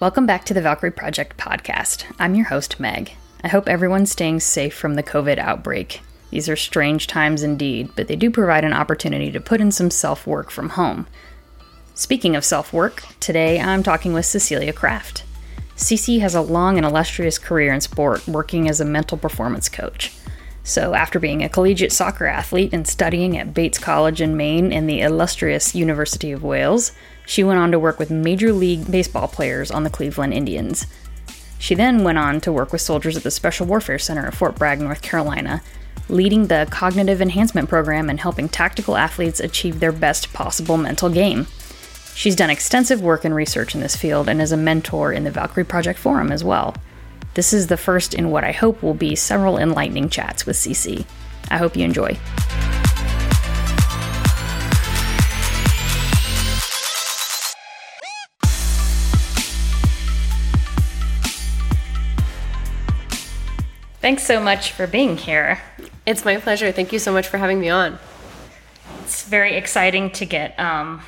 Welcome back to the Valkyrie Project podcast. I'm your host, Meg. I hope everyone's staying safe from the COVID outbreak. These are strange times indeed, but they do provide an opportunity to put in some self work from home. Speaking of self work, today I'm talking with Cecilia Craft. Cici has a long and illustrious career in sport, working as a mental performance coach. So, after being a collegiate soccer athlete and studying at Bates College in Maine and the illustrious University of Wales, she went on to work with Major League Baseball players on the Cleveland Indians. She then went on to work with soldiers at the Special Warfare Center at Fort Bragg, North Carolina, leading the Cognitive Enhancement Program and helping tactical athletes achieve their best possible mental game. She's done extensive work and research in this field and is a mentor in the Valkyrie Project Forum as well. This is the first in what I hope will be several enlightening chats with Cici. I hope you enjoy. Thanks so much for being here. It's my pleasure. Thank you so much for having me on. It's very exciting to get um,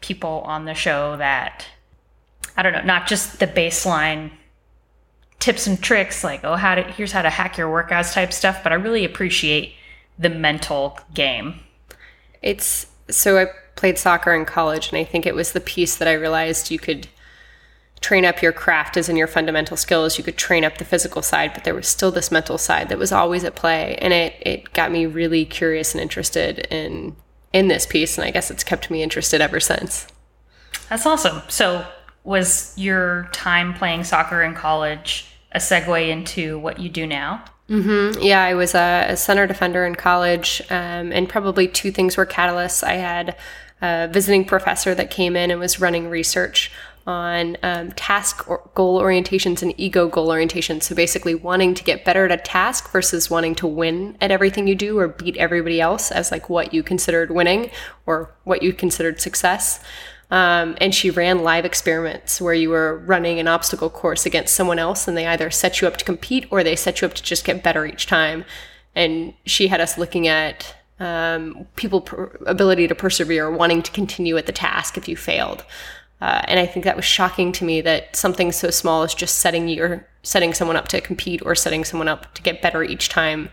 people on the show that, I don't know, not just the baseline tips and tricks like, oh, how to, here's how to hack your workouts type stuff, but I really appreciate the mental game. It's so I played soccer in college, and I think it was the piece that I realized you could train up your craft as in your fundamental skills. You could train up the physical side but there was still this mental side that was always at play. And it, it got me really curious and interested in in this piece. And i guess it's kept me interested ever since. That's awesome. So was your time playing soccer in college a segue into what you do now? Mm-hmm. Yeah, I was a, a, center defender in college, um, and probably two things were catalysts. I had a visiting professor that came in and was running research on um, task or goal orientations and ego goal orientations. So basically, wanting to get better at a task versus wanting to win at everything you do or beat everybody else as like what you considered winning or what you considered success. Um, and she ran live experiments where you were running an obstacle course against someone else, and they either set you up to compete or they set you up to just get better each time. And she had us looking at um, people per- ability to persevere, wanting to continue at the task if you failed. Uh, and I think that was shocking to me that something so small as just setting your setting someone up to compete or setting someone up to get better each time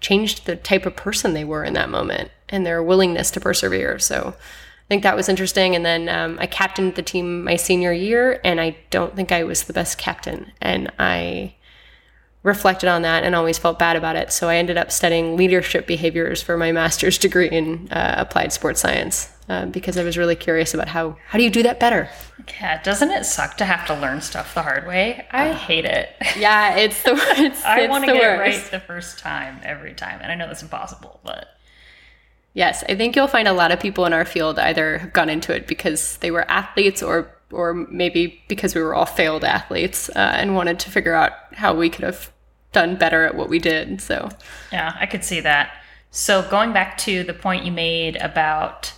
changed the type of person they were in that moment and their willingness to persevere. So I think that was interesting. And then um, I captained the team my senior year, and I don't think I was the best captain. And I reflected on that and always felt bad about it. So I ended up studying leadership behaviors for my master's degree in uh, applied sports science uh, because I was really curious about how how do you do that better. Yeah, doesn't it suck to have to learn stuff the hard way? I uh, hate it. Yeah, it's the it's, I want to get worst. it right the first time every time, and I know that's impossible, but. Yes, I think you'll find a lot of people in our field either have gone into it because they were athletes or or maybe because we were all failed athletes uh, and wanted to figure out how we could have done better at what we did. So, yeah, I could see that. So, going back to the point you made about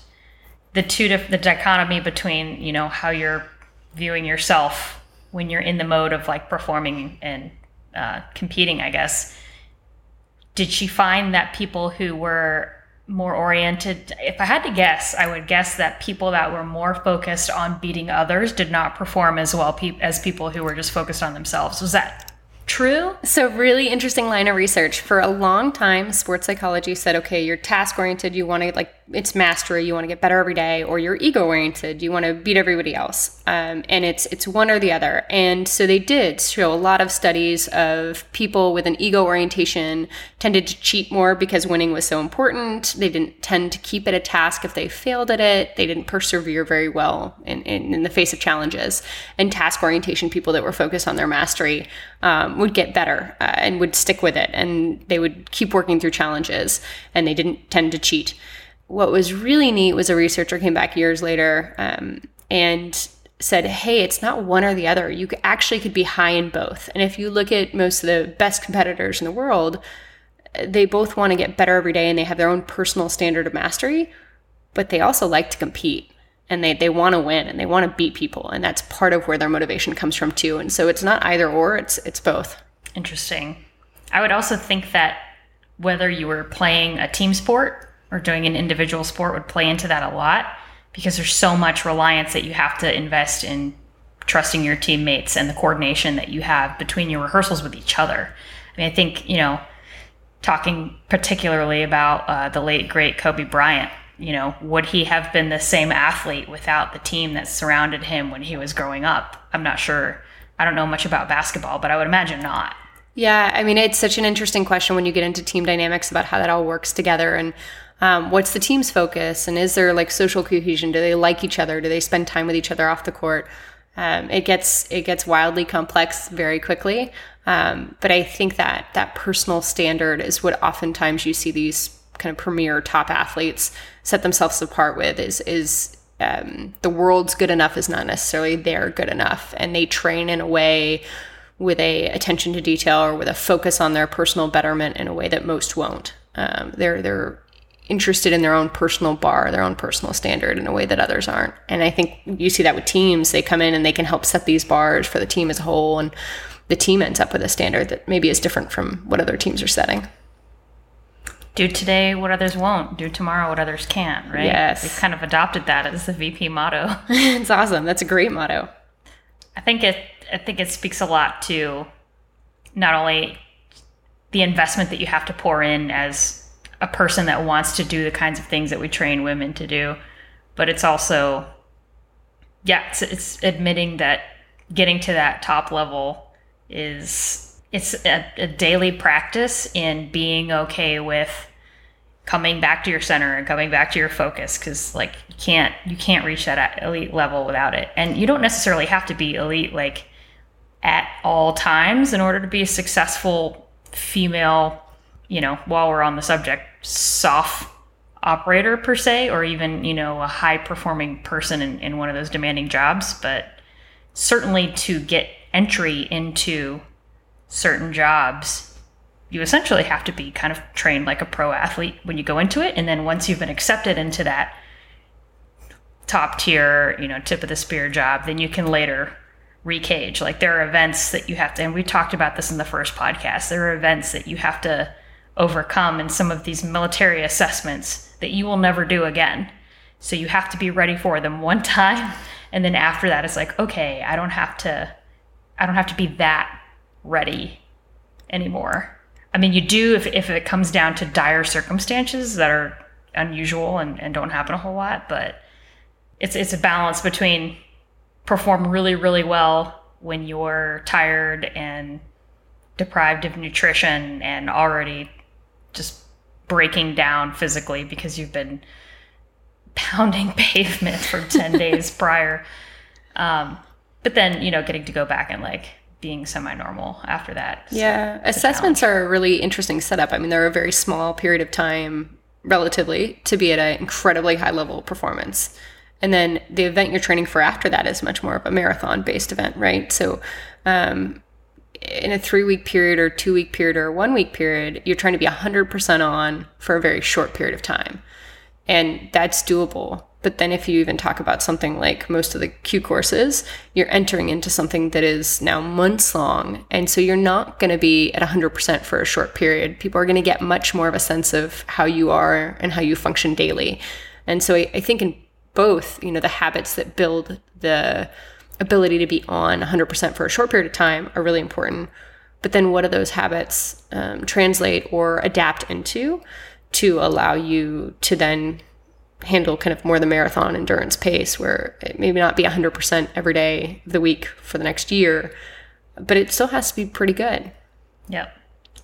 the two dif- the dichotomy between you know how you're viewing yourself when you're in the mode of like performing and uh, competing, I guess. Did she find that people who were more oriented. If I had to guess, I would guess that people that were more focused on beating others did not perform as well pe- as people who were just focused on themselves. Was that true? So, really interesting line of research. For a long time, sports psychology said, okay, you're task oriented, you want to, like, it's mastery, you want to get better every day, or you're ego oriented, you want to beat everybody else. Um, and it's, it's one or the other. And so they did show a lot of studies of people with an ego orientation tended to cheat more because winning was so important. They didn't tend to keep at a task if they failed at it. They didn't persevere very well in, in, in the face of challenges. And task orientation people that were focused on their mastery um, would get better uh, and would stick with it and they would keep working through challenges and they didn't tend to cheat. What was really neat was a researcher came back years later um, and said, hey, it's not one or the other. You actually could be high in both. And if you look at most of the best competitors in the world, they both want to get better every day and they have their own personal standard of mastery, but they also like to compete and they, they want to win and they want to beat people and that's part of where their motivation comes from too and so it's not either or it's it's both interesting i would also think that whether you were playing a team sport or doing an individual sport would play into that a lot because there's so much reliance that you have to invest in trusting your teammates and the coordination that you have between your rehearsals with each other. I mean, I think, you know, talking particularly about uh, the late, great Kobe Bryant, you know, would he have been the same athlete without the team that surrounded him when he was growing up? I'm not sure. I don't know much about basketball, but I would imagine not. Yeah, I mean, it's such an interesting question when you get into team dynamics about how that all works together and um, what's the team's focus and is there like social cohesion? Do they like each other? Do they spend time with each other off the court? Um, it gets it gets wildly complex very quickly. Um, but I think that that personal standard is what oftentimes you see these kind of premier top athletes set themselves apart with is is um, the world's good enough is not necessarily their good enough, and they train in a way with a attention to detail or with a focus on their personal betterment in a way that most won't. Um, they're they're interested in their own personal bar, their own personal standard in a way that others aren't. And I think you see that with teams. They come in and they can help set these bars for the team as a whole, and the team ends up with a standard that maybe is different from what other teams are setting. Do today what others won't, do tomorrow what others can't, right? Yes. We've kind of adopted that as the VP motto. it's awesome. That's a great motto. I think it I think it speaks a lot to not only the investment that you have to pour in as a person that wants to do the kinds of things that we train women to do, but it's also yeah, it's, it's admitting that getting to that top level is it's a, a daily practice in being okay with coming back to your center and coming back to your focus because like you can't you can't reach that elite level without it. And you don't necessarily have to be elite like at all times in order to be a successful female you know while we're on the subject SOF operator per se or even you know a high performing person in, in one of those demanding jobs but certainly to get entry into certain jobs, you essentially have to be kind of trained like a pro athlete when you go into it. And then once you've been accepted into that top tier, you know, tip of the spear job, then you can later recage. Like there are events that you have to, and we talked about this in the first podcast, there are events that you have to overcome in some of these military assessments that you will never do again. So you have to be ready for them one time. And then after that, it's like, okay, I don't have to I don't have to be that ready anymore. I mean, you do if, if it comes down to dire circumstances that are unusual and, and don't happen a whole lot, but it's it's a balance between perform really, really well when you're tired and deprived of nutrition and already just breaking down physically because you've been pounding pavement for 10 days prior. Um, but then you know getting to go back and like being semi-normal after that yeah assessments are a really interesting setup. I mean they're a very small period of time relatively to be at an incredibly high level performance. And then the event you're training for after that is much more of a marathon based event right? So um, in a three week period or two week period or one week period you're trying to be 100% on for a very short period of time and that's doable but then if you even talk about something like most of the Q courses, you're entering into something that is now months long. And so you're not going to be at 100% for a short period. People are going to get much more of a sense of how you are and how you function daily. And so I, I think in both, you know, the habits that build the ability to be on 100% for a short period of time are really important. But then what do those habits um, translate or adapt into to allow you to then handle kind of more the marathon endurance pace where it may not be 100% every day of the week for the next year, but it still has to be pretty good. Yep.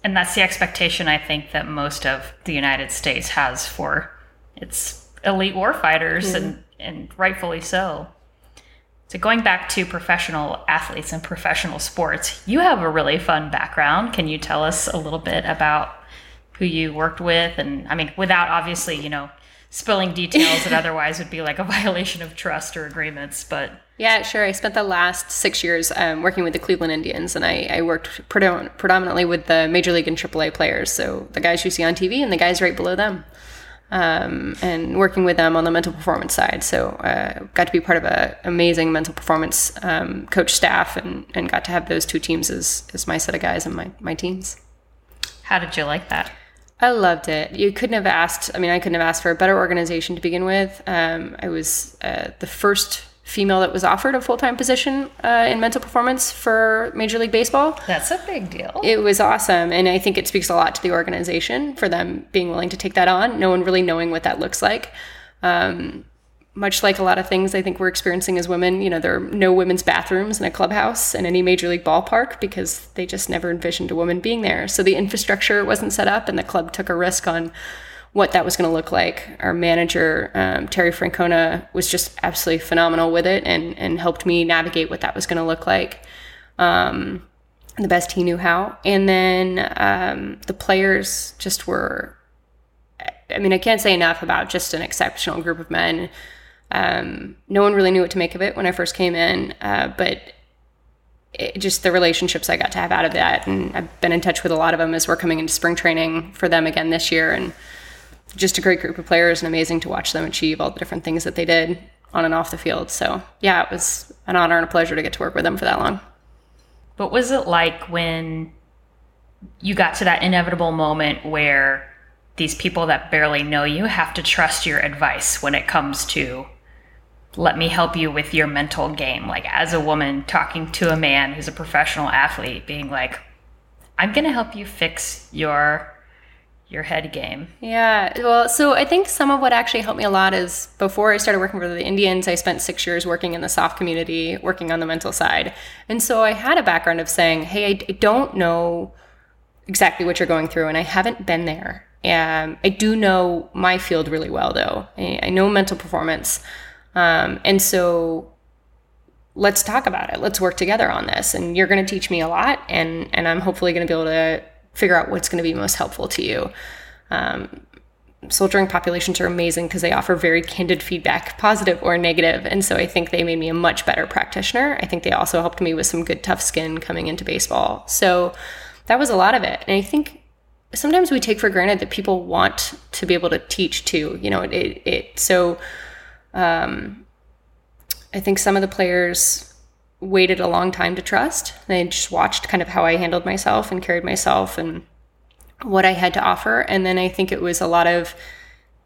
And that's the expectation I think that most of the United States has for its elite warfighters, mm-hmm. and, and rightfully so. So, going back to professional athletes and professional sports, you have a really fun background. Can you tell us a little bit about who you worked with? And I mean, without obviously, you know, spilling details that otherwise would be like a violation of trust or agreements. But yeah, sure. I spent the last six years um, working with the Cleveland Indians, and I, I worked predominantly with the Major League and AAA players. So the guys you see on TV and the guys right below them. Um, and working with them on the mental performance side. So uh, got to be part of an amazing mental performance um, coach staff and, and got to have those two teams as, as my set of guys and my, my teams. How did you like that? I loved it. You couldn't have asked, I mean, I couldn't have asked for a better organization to begin with. Um, I was uh, the first female that was offered a full time position uh, in mental performance for Major League Baseball. That's a big deal. It was awesome. And I think it speaks a lot to the organization for them being willing to take that on, no one really knowing what that looks like. Um, much like a lot of things I think we're experiencing as women, you know, there are no women's bathrooms in a clubhouse in any major league ballpark because they just never envisioned a woman being there. So the infrastructure wasn't set up, and the club took a risk on what that was going to look like. Our manager, um, Terry Francona, was just absolutely phenomenal with it and, and helped me navigate what that was going to look like um, the best he knew how. And then um, the players just were, I mean, I can't say enough about just an exceptional group of men. Um, no one really knew what to make of it when I first came in, uh, but it, just the relationships I got to have out of that, and I've been in touch with a lot of them as we're coming into spring training for them again this year, and just a great group of players and amazing to watch them achieve all the different things that they did on and off the field. So yeah, it was an honor and a pleasure to get to work with them for that long. What was it like when you got to that inevitable moment where these people that barely know you have to trust your advice when it comes to let me help you with your mental game like as a woman talking to a man who's a professional athlete being like i'm going to help you fix your your head game. Yeah. Well, so I think some of what actually helped me a lot is before I started working for the Indians, I spent six years working in the SOF community, working on the mental side. And so I had a background of saying, hey, I don't know exactly what you're going through, and I haven't been there. And I do know my field really well, though. I know mental performance. Um, and so let's talk about it. Let's work together on this. And you're going to teach me a lot, and, and I'm hopefully going to be able to figure out what's going to be most helpful to you. Um, soldiering populations are amazing because they offer very candid feedback, positive or negative. And so I think they made me a much better practitioner. I think they also helped me with some good tough skin coming into baseball. So that was a lot of it. And I think sometimes we take for granted that people want to be able to teach too. You know, it, it, it so um, I think some of the players waited a long time to trust. They just watched kind of how I handled myself and carried myself and what I had to offer. And then I think it was a lot of,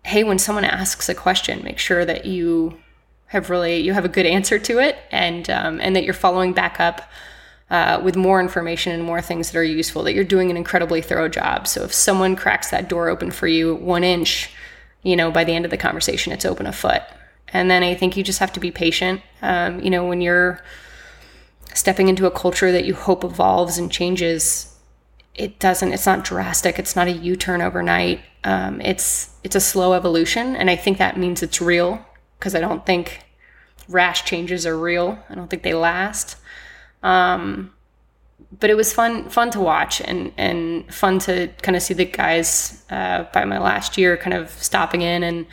hey, when someone asks a question, make sure that you have really you have a good answer to it, and um, and that you're following back up. Uh, with more information and more things that are useful, that you're doing an incredibly thorough job. So if someone cracks that door open for you one inch, you know, by the end of the conversation, it's open a foot. And then I think you just have to be patient. Um, you know, when you're stepping into a culture that you hope evolves and changes it doesn't it's not drastic. It's not a u-turn overnight. Um, it's it's a slow evolution and i think that means it's real because i don't think rash changes are real. I don't think they last. Um, but it was fun fun to watch and and fun to kind of see the guys uh, by my last year kind of stopping in and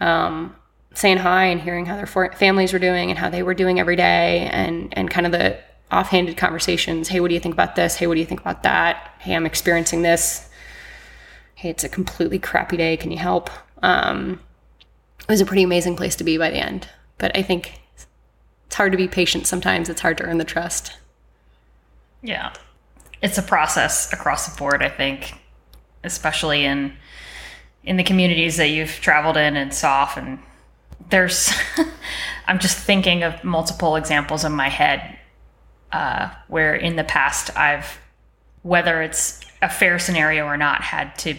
um, saying hi and hearing how their families were doing and how they were doing every day and and kind of the offhanded conversations. Hey what do you think about this? Hey what do you think about that? Hey i'm experiencing this. Hey it's a completely crappy day. Can you help? Um, it was a pretty amazing place to be by the end. But i think it's hard to be patient sometimes. It's hard to earn the trust. Yeah. It's a process across the board i think especially in in the communities that you've traveled in and saw and there's i'm just thinking of multiple examples in my head uh, where in the past i've whether it's a fair scenario or not had to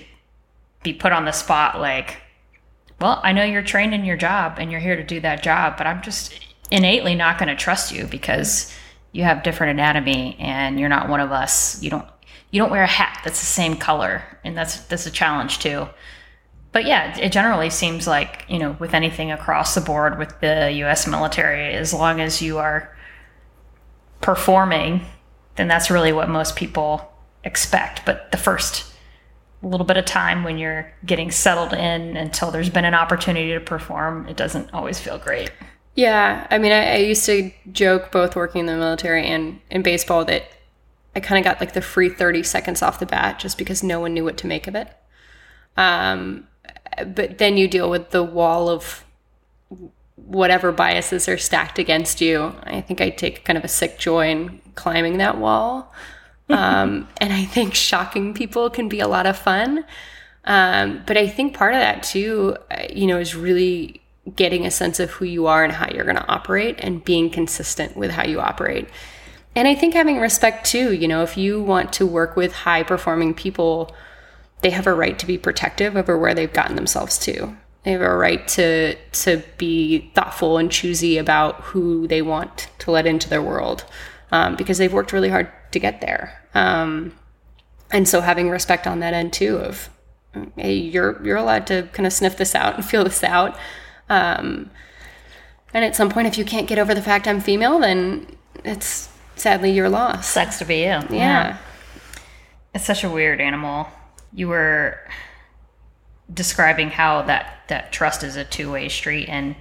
be put on the spot like well i know you're trained in your job and you're here to do that job but i'm just innately not going to trust you because you have different anatomy and you're not one of us. You don't you don't wear a hat that's the same color and that's that's a challenge too but yeah, it generally seems like, you know, with anything across the board with the US military, as long as you are performing, then that's really what most people expect. But the first little bit of time when you're getting settled in until there's been an opportunity to perform, it doesn't always feel great. Yeah. I mean, I, I used to joke both working in the military and in baseball that I kind of got like the free 30 seconds off the bat just because no one knew what to make of it. Um, but then you deal with the wall of whatever biases are stacked against you. I think I take kind of a sick joy in climbing that wall. Um, and I think shocking people can be a lot of fun. Um, but I think part of that too, uh, you know, is really getting a sense of who you are and how you're going to operate and being consistent with how you operate. And I think having respect too, you know, if you want to work with high performing people, they have a right to be protective over where they've gotten themselves to. They have a right to to be thoughtful and choosy about who they want to let into their world, um, because they've worked really hard to get there. Um, and so having respect on that end too of hey, you're you're allowed to kind of sniff this out and feel this out. Um, and at some point, if you can't get over the fact I'm female, then it's sadly your loss. Sucks to be you. Yeah. yeah. It's such a weird animal. You were describing how that that trust is a two-way street and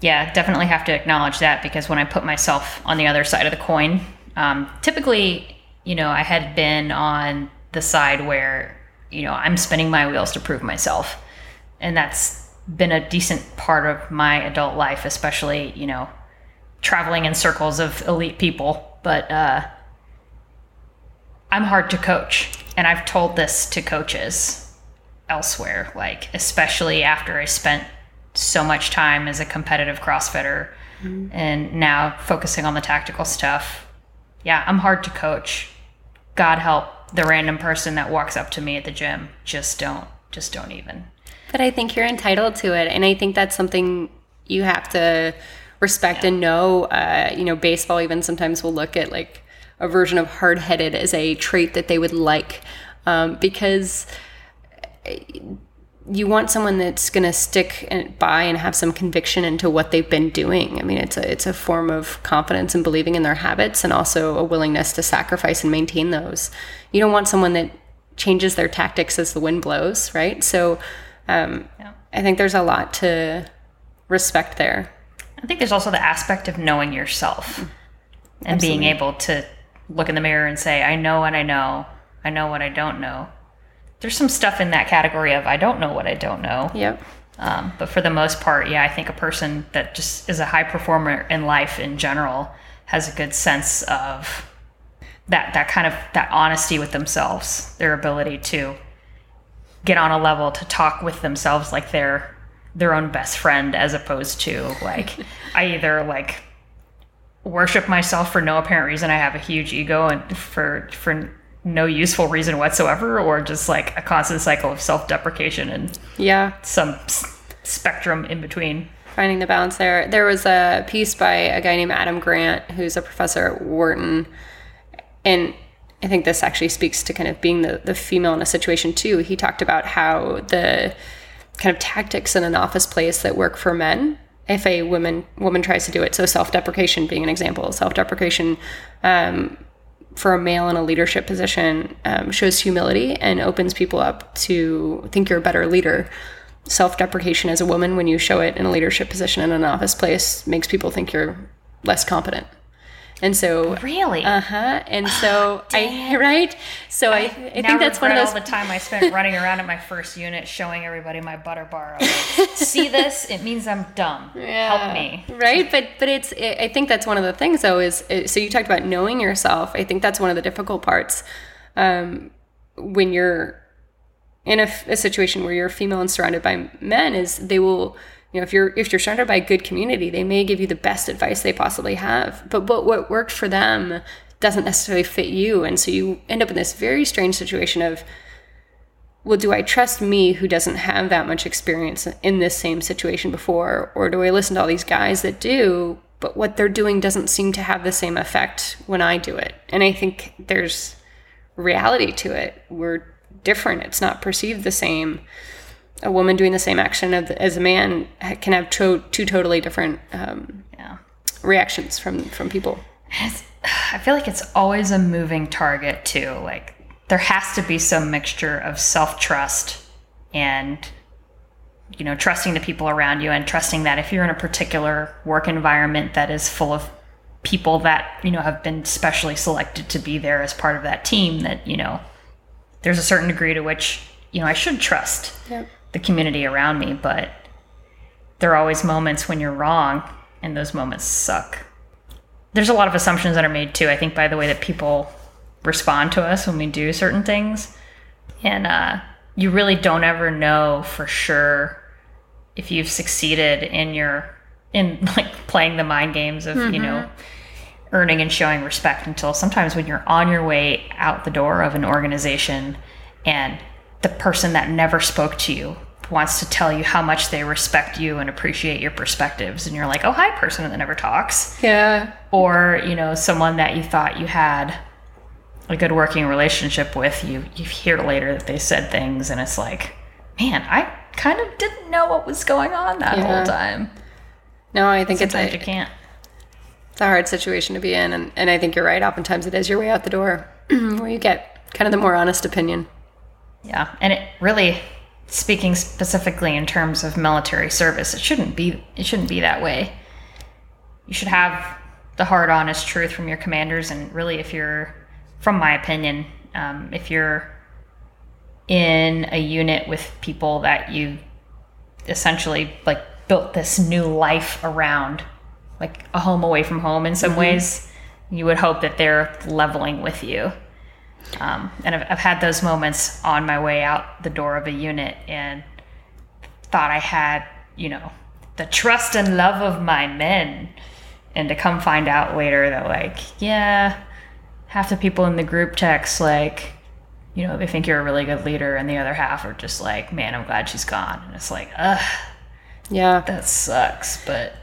yeah, definitely have to acknowledge that because when I put myself on the other side of the coin, um, typically, you know, I had been on the side where, you know, I'm spinning my wheels to prove myself. And that's been a decent part of my adult life, especially, you know, traveling in circles of elite people. But uh, I'm hard to coach. And I've told this to coaches elsewhere, like, especially after I spent so much time as a competitive CrossFitter mm-hmm. and now focusing on the tactical stuff. Yeah, I'm hard to coach. God help the random person that walks up to me at the gym. Just don't, just don't even. But I think you're entitled to it. And I think that's something you have to respect yeah. and know. Uh, you know, baseball even sometimes will look at like a version of hard headed as a trait that they would like um, because you want someone that's going to stick by and have some conviction into what they've been doing. I mean, it's a it's a form of confidence and believing in their habits, and also a willingness to sacrifice and maintain those. You don't want someone that changes their tactics as the wind blows, right? So, um, yeah. I think there's a lot to respect there. I think there's also the aspect of knowing yourself mm-hmm. and Absolutely. being able to look in the mirror and say, I know what I know, I know what I don't know. There's some stuff in that category of I don't know what I don't know. Yep. Um, but for the most part, yeah, I think a person that just is a high performer in life in general has a good sense of that that kind of that honesty with themselves, their ability to get on a level to talk with themselves like they're their own best friend as opposed to like I either like worship myself for no apparent reason. I have a huge ego and for for no useful reason whatsoever or just like a constant cycle of self-deprecation and yeah. some s- spectrum in between. Finding the balance there. There was a piece by a guy named Adam Grant who's a professor at Wharton. And I think this actually speaks to kind of being the, the female in a situation too. He talked about how the kind of tactics in an office place that work for men if a woman woman tries to do it. So self-deprecation being an example. Self-deprecation um, for a male in a leadership position um, shows humility and opens people up to think you're a better leader. Self-deprecation as a woman when you show it in a leadership position in an office place makes people think you're less competent. And so really, uh huh. And so I right. So I, I, I think that's one of those. All the time I spent running around at my first unit, showing everybody my butter bar. Like, See this? It means I'm dumb. Yeah. Help me. Right, but but it's. It, I think that's one of the things though. Is so you talked about knowing yourself. I think that's one of the difficult parts. Um, when you're in a, a situation where you're female and surrounded by men, is they will you know if you're if you're surrounded by a good community they may give you the best advice they possibly have. But what, what worked for them doesn't necessarily fit you. And so you end up in this very strange situation of well do i trust me who doesn't have that much experience in this same situation before? Or do i listen to all these guys that do but what they're doing doesn't seem to have the same effect when i do it? And i think there's reality to it. We're different. It's not perceived the same a woman doing the same action as a man can have to, two totally different um, yeah. reactions from from people. It's, I feel like it's always a moving target too. Like there has to be some mixture of self trust and you know trusting the people around you and trusting that if you're in a particular work environment that is full of people that you know have been specially selected to be there as part of that team that you know there's a certain degree to which you know I should trust. Yep the community around me, but there are always moments when you're wrong, and those moments suck. There's a lot of assumptions that are made too, I think, by the way that people respond to us when we do certain things. And uh, you really don't ever know for sure if you've succeeded in your in like playing the mind games of you know earning and showing respect until sometimes when you're on your way out the door of an organization and the person that never spoke to you wants to tell you how much they respect you and appreciate your perspectives and you're like oh hi person that never talks Yeah. or you know someone that you thought you had a good working relationship with you you hear later that they said things and it's like man i kind of didn't know what was going on that Yeah. whole time No, I think sometimes it's you a, can't it's a hard situation to be in. And, and I think you're right. Oftentimes it is your way out the door where you get kind of the more honest opinion. Yeah and it really speaking specifically in terms of military service it shouldn't be it shouldn't be that way. You should have the hard honest truth from your commanders and really if you're from my opinion um, if you're in a unit with people that you essentially like built this new life around like a home away from home in some ways you would hope that they're leveling with you um, and I've, I've had those moments on my way out the door of a unit and thought i had you know the trust and love of my men. And to come find out later that like yeah half the people in the group text like you know they think you're a really good leader and the other half are just like man i'm glad she's gone. And it's like ugh Yeah. that sucks but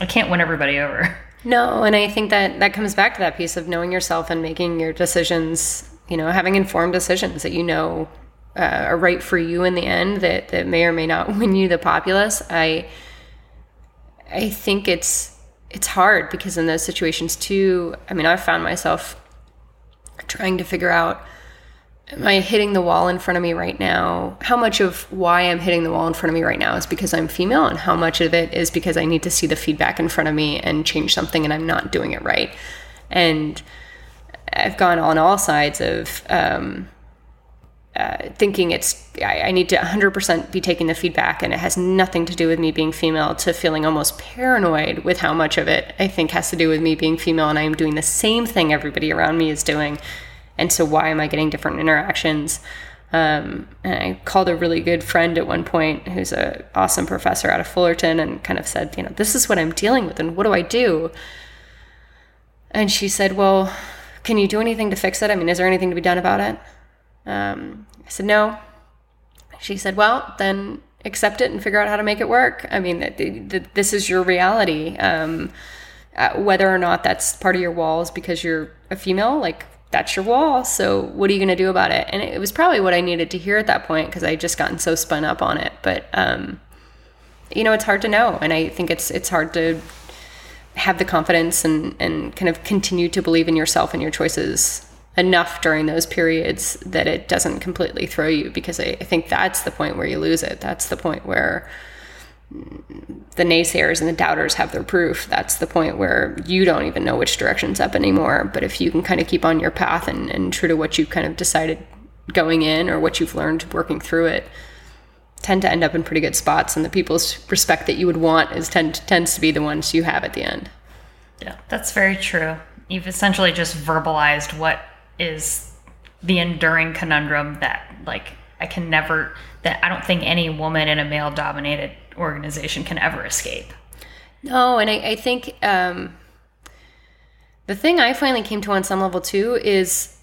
i can't win everybody over No, and I think that that comes back to that piece of knowing yourself and making your decisions, you know, having informed decisions that you know uh, are right for you in the end that, that may or may not win you the populace. I I think it's it's hard because in those situations too, I mean, I've found myself trying to figure out am I hitting the wall in front of me right now? How much of why I'm hitting the wall in front of me right now is because I'm female, and how much of it is because I need to see the feedback in front of me and change something and I'm not doing it right? And I've gone on all sides of um, uh, thinking it's, I, I need to 100% be taking the feedback and it has nothing to do with me being female to feeling almost paranoid with how much of it I think has to do with me being female and I am doing the same thing everybody around me is doing and so why am I getting different interactions? Um, and I called a really good friend at one point who's a awesome professor out of Fullerton and kind of said, you know, this is what I'm dealing with and what do I do? And she said, well, can you do anything to fix it? I mean, is there anything to be done about it? Um, I said, no. She said, well, then accept it and figure out how to make it work. I mean, th- th- this is your reality. Um, uh, whether or not that's part of your walls because you're a female, like that's your wall. So what are you going to do about it? And it was probably what I needed to hear at that point because I just gotten so spun up on it. But um, you know, it's hard to know, and I think it's it's hard to have the confidence and and kind of continue to believe in yourself and your choices enough during those periods that it doesn't completely throw you because I, I think that's the point where you lose it. That's the point where the naysayers and the doubters have their proof. That's the point where you don't even know which direction's up anymore. But if you can kind of keep on your path and, and true to what you kind of decided going in or what you've learned working through it, tend to end up in pretty good spots. And the people's respect that you would want is tend tends to be the ones you have at the end. Yeah, that's very true. You've essentially just verbalized what is the enduring conundrum that, like, I can never, that I don't think any woman in a male dominated organization can ever escape. No, and I, I think um, the thing I finally came to on some level too is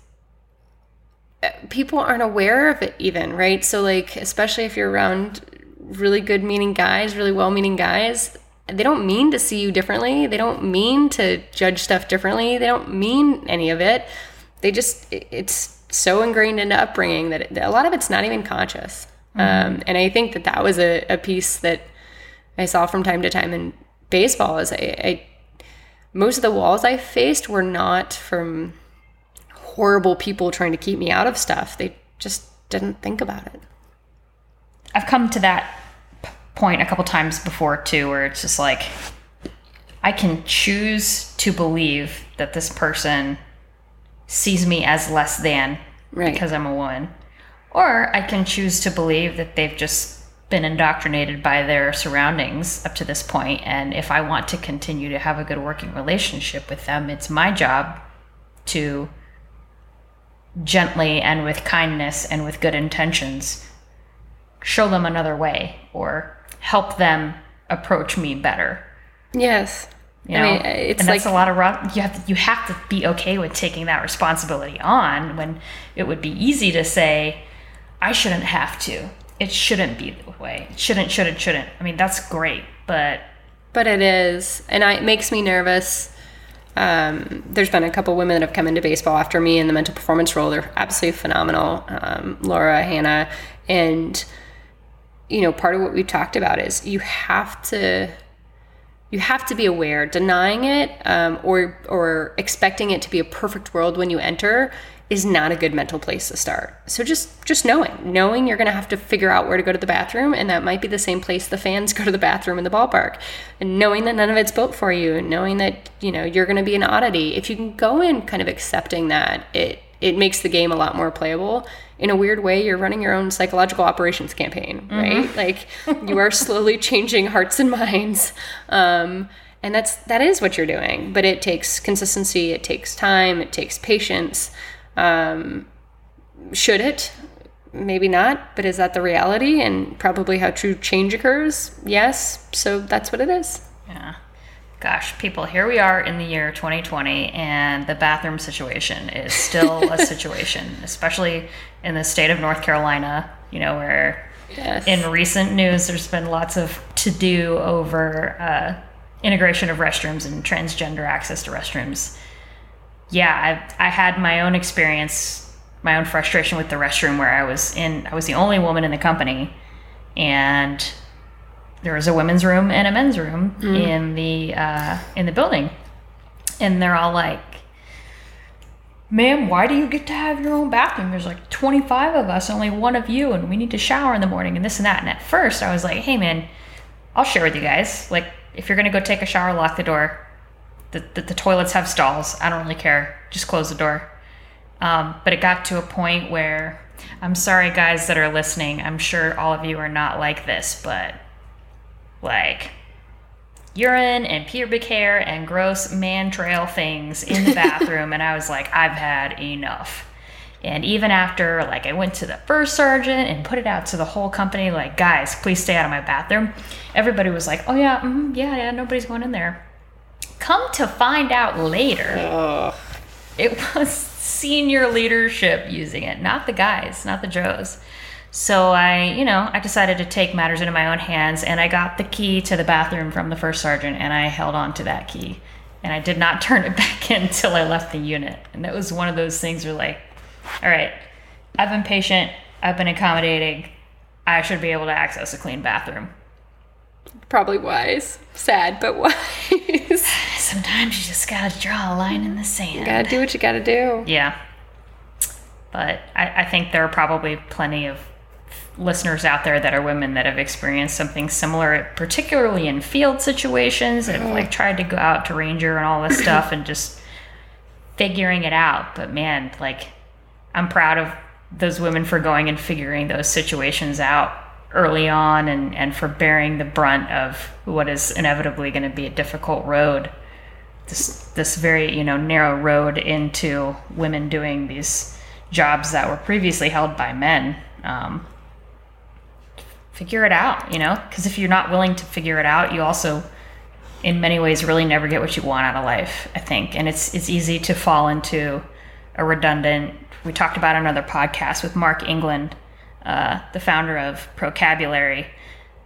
uh, people aren't aware of it even, right? So, like, especially if you're around really good meaning guys, really well meaning guys, they don't mean to see you differently. They don't mean to judge stuff differently. They don't mean any of it. They just, it's so ingrained into upbringing that a lot of it's not even conscious. Um, and I think that that was a, a piece that I saw from time to time in baseball is I, I most of the walls I faced were not from horrible people trying to keep me out of stuff. They just didn't think about it. I've come to that point a couple times before too, where it's just like I can choose to believe that this person sees me as less than Right. because I'm a woman, or I can choose to believe that they've just been indoctrinated by their surroundings up to this point, and if I want to continue to have a good working relationship with them, it's my job to gently and with kindness and with good intentions show them another way or help them approach me better. Yes. You know, I mean, it's and that's like a lot of ru- you have to, you have to be okay with taking that responsibility on when it would be easy to say, I shouldn't have to. It shouldn't be the way. It shouldn't, shouldn't, shouldn't. I mean, that's great, but But it is, and I, it makes me nervous. Um, there's been a couple women that have come into baseball after me in the mental performance role. They're absolutely phenomenal. Um, Laura, Hannah, and you know, part of what we've talked about is you have to you have to be aware. Denying it um, or or expecting it to be a perfect world when you enter is not a good mental place to start. So just just knowing, knowing you're going to have to figure out where to go to the bathroom, and that might be the same place the fans go to the bathroom in the ballpark, and knowing that none of it's built for you, and knowing that you know you're going to be an oddity. If you can go in kind of accepting that, it it makes the game a lot more playable. In a weird way, you're running your own psychological operations campaign, right? Like you are slowly changing hearts and minds. Um, and that's that is what you're doing but it takes consistency it takes time it takes patience um, should it? Maybe not but is that the reality? And probably how true change occurs? Yes. So that's what it is. Yeah. Gosh, people, here we are in the year 2020, and the bathroom situation is still a situation, especially in the state of North Carolina, you know, where yes. in recent news there's been lots of to do over uh, integration of restrooms and transgender access to restrooms. Yeah, I, I had my own experience, my own frustration with the restroom where I was in, I was the only woman in the company, and there was a women's room and a men's room in the uh, in the building, and they're all like, "Ma'am, why do you get to have your own bathroom? There's like 25 of us, only one of you, and we need to shower in the morning and this and that." And at first, I was like, "Hey, man, I'll share with you guys. Like, if you're gonna go take a shower, lock the door. The the, the toilets have stalls. I don't really care. Just close the door." Um, but it got to a point where I'm sorry, guys that are listening. I'm sure all of you are not like this, but like urine and pubic hair and gross man trail things in the bathroom and i was like i've had enough and even after like i went to the first sergeant and put it out to the whole company like guys please stay out of my bathroom everybody was like oh yeah mm, yeah yeah nobody's going in there come to find out later it was senior leadership using it not the guys not the joes so I, you know, I decided to take matters into my own hands and I got the key to the bathroom from the first sergeant and I held on to that key. And I did not turn it back in until I left the unit. And it was one of those things where like, all right, I've been patient, I've been accommodating, I should be able to access a clean bathroom. Probably wise sad but wise Sometimes you just gotta draw a line in the sand. gotta do what you gotta do Yeah. But I, I think there are probably plenty of listeners out there that are women that have experienced something similar, particularly in field situations and like mm-hmm. tried to go out to ranger and all this stuff and just figuring it out. But man, like I'm proud of those women for going and figuring those situations out early on and, and for bearing the brunt of what is inevitably going to be a difficult road this this very you know narrow road into women doing these jobs that were previously held by men. Um, figure it out, you know, because if you're not willing to figure it out, you also, in many ways, really never get what you want out of life. I think, and it's it's easy to fall into a redundant. We talked about another podcast with Mark England, uh, the founder of Procabulary.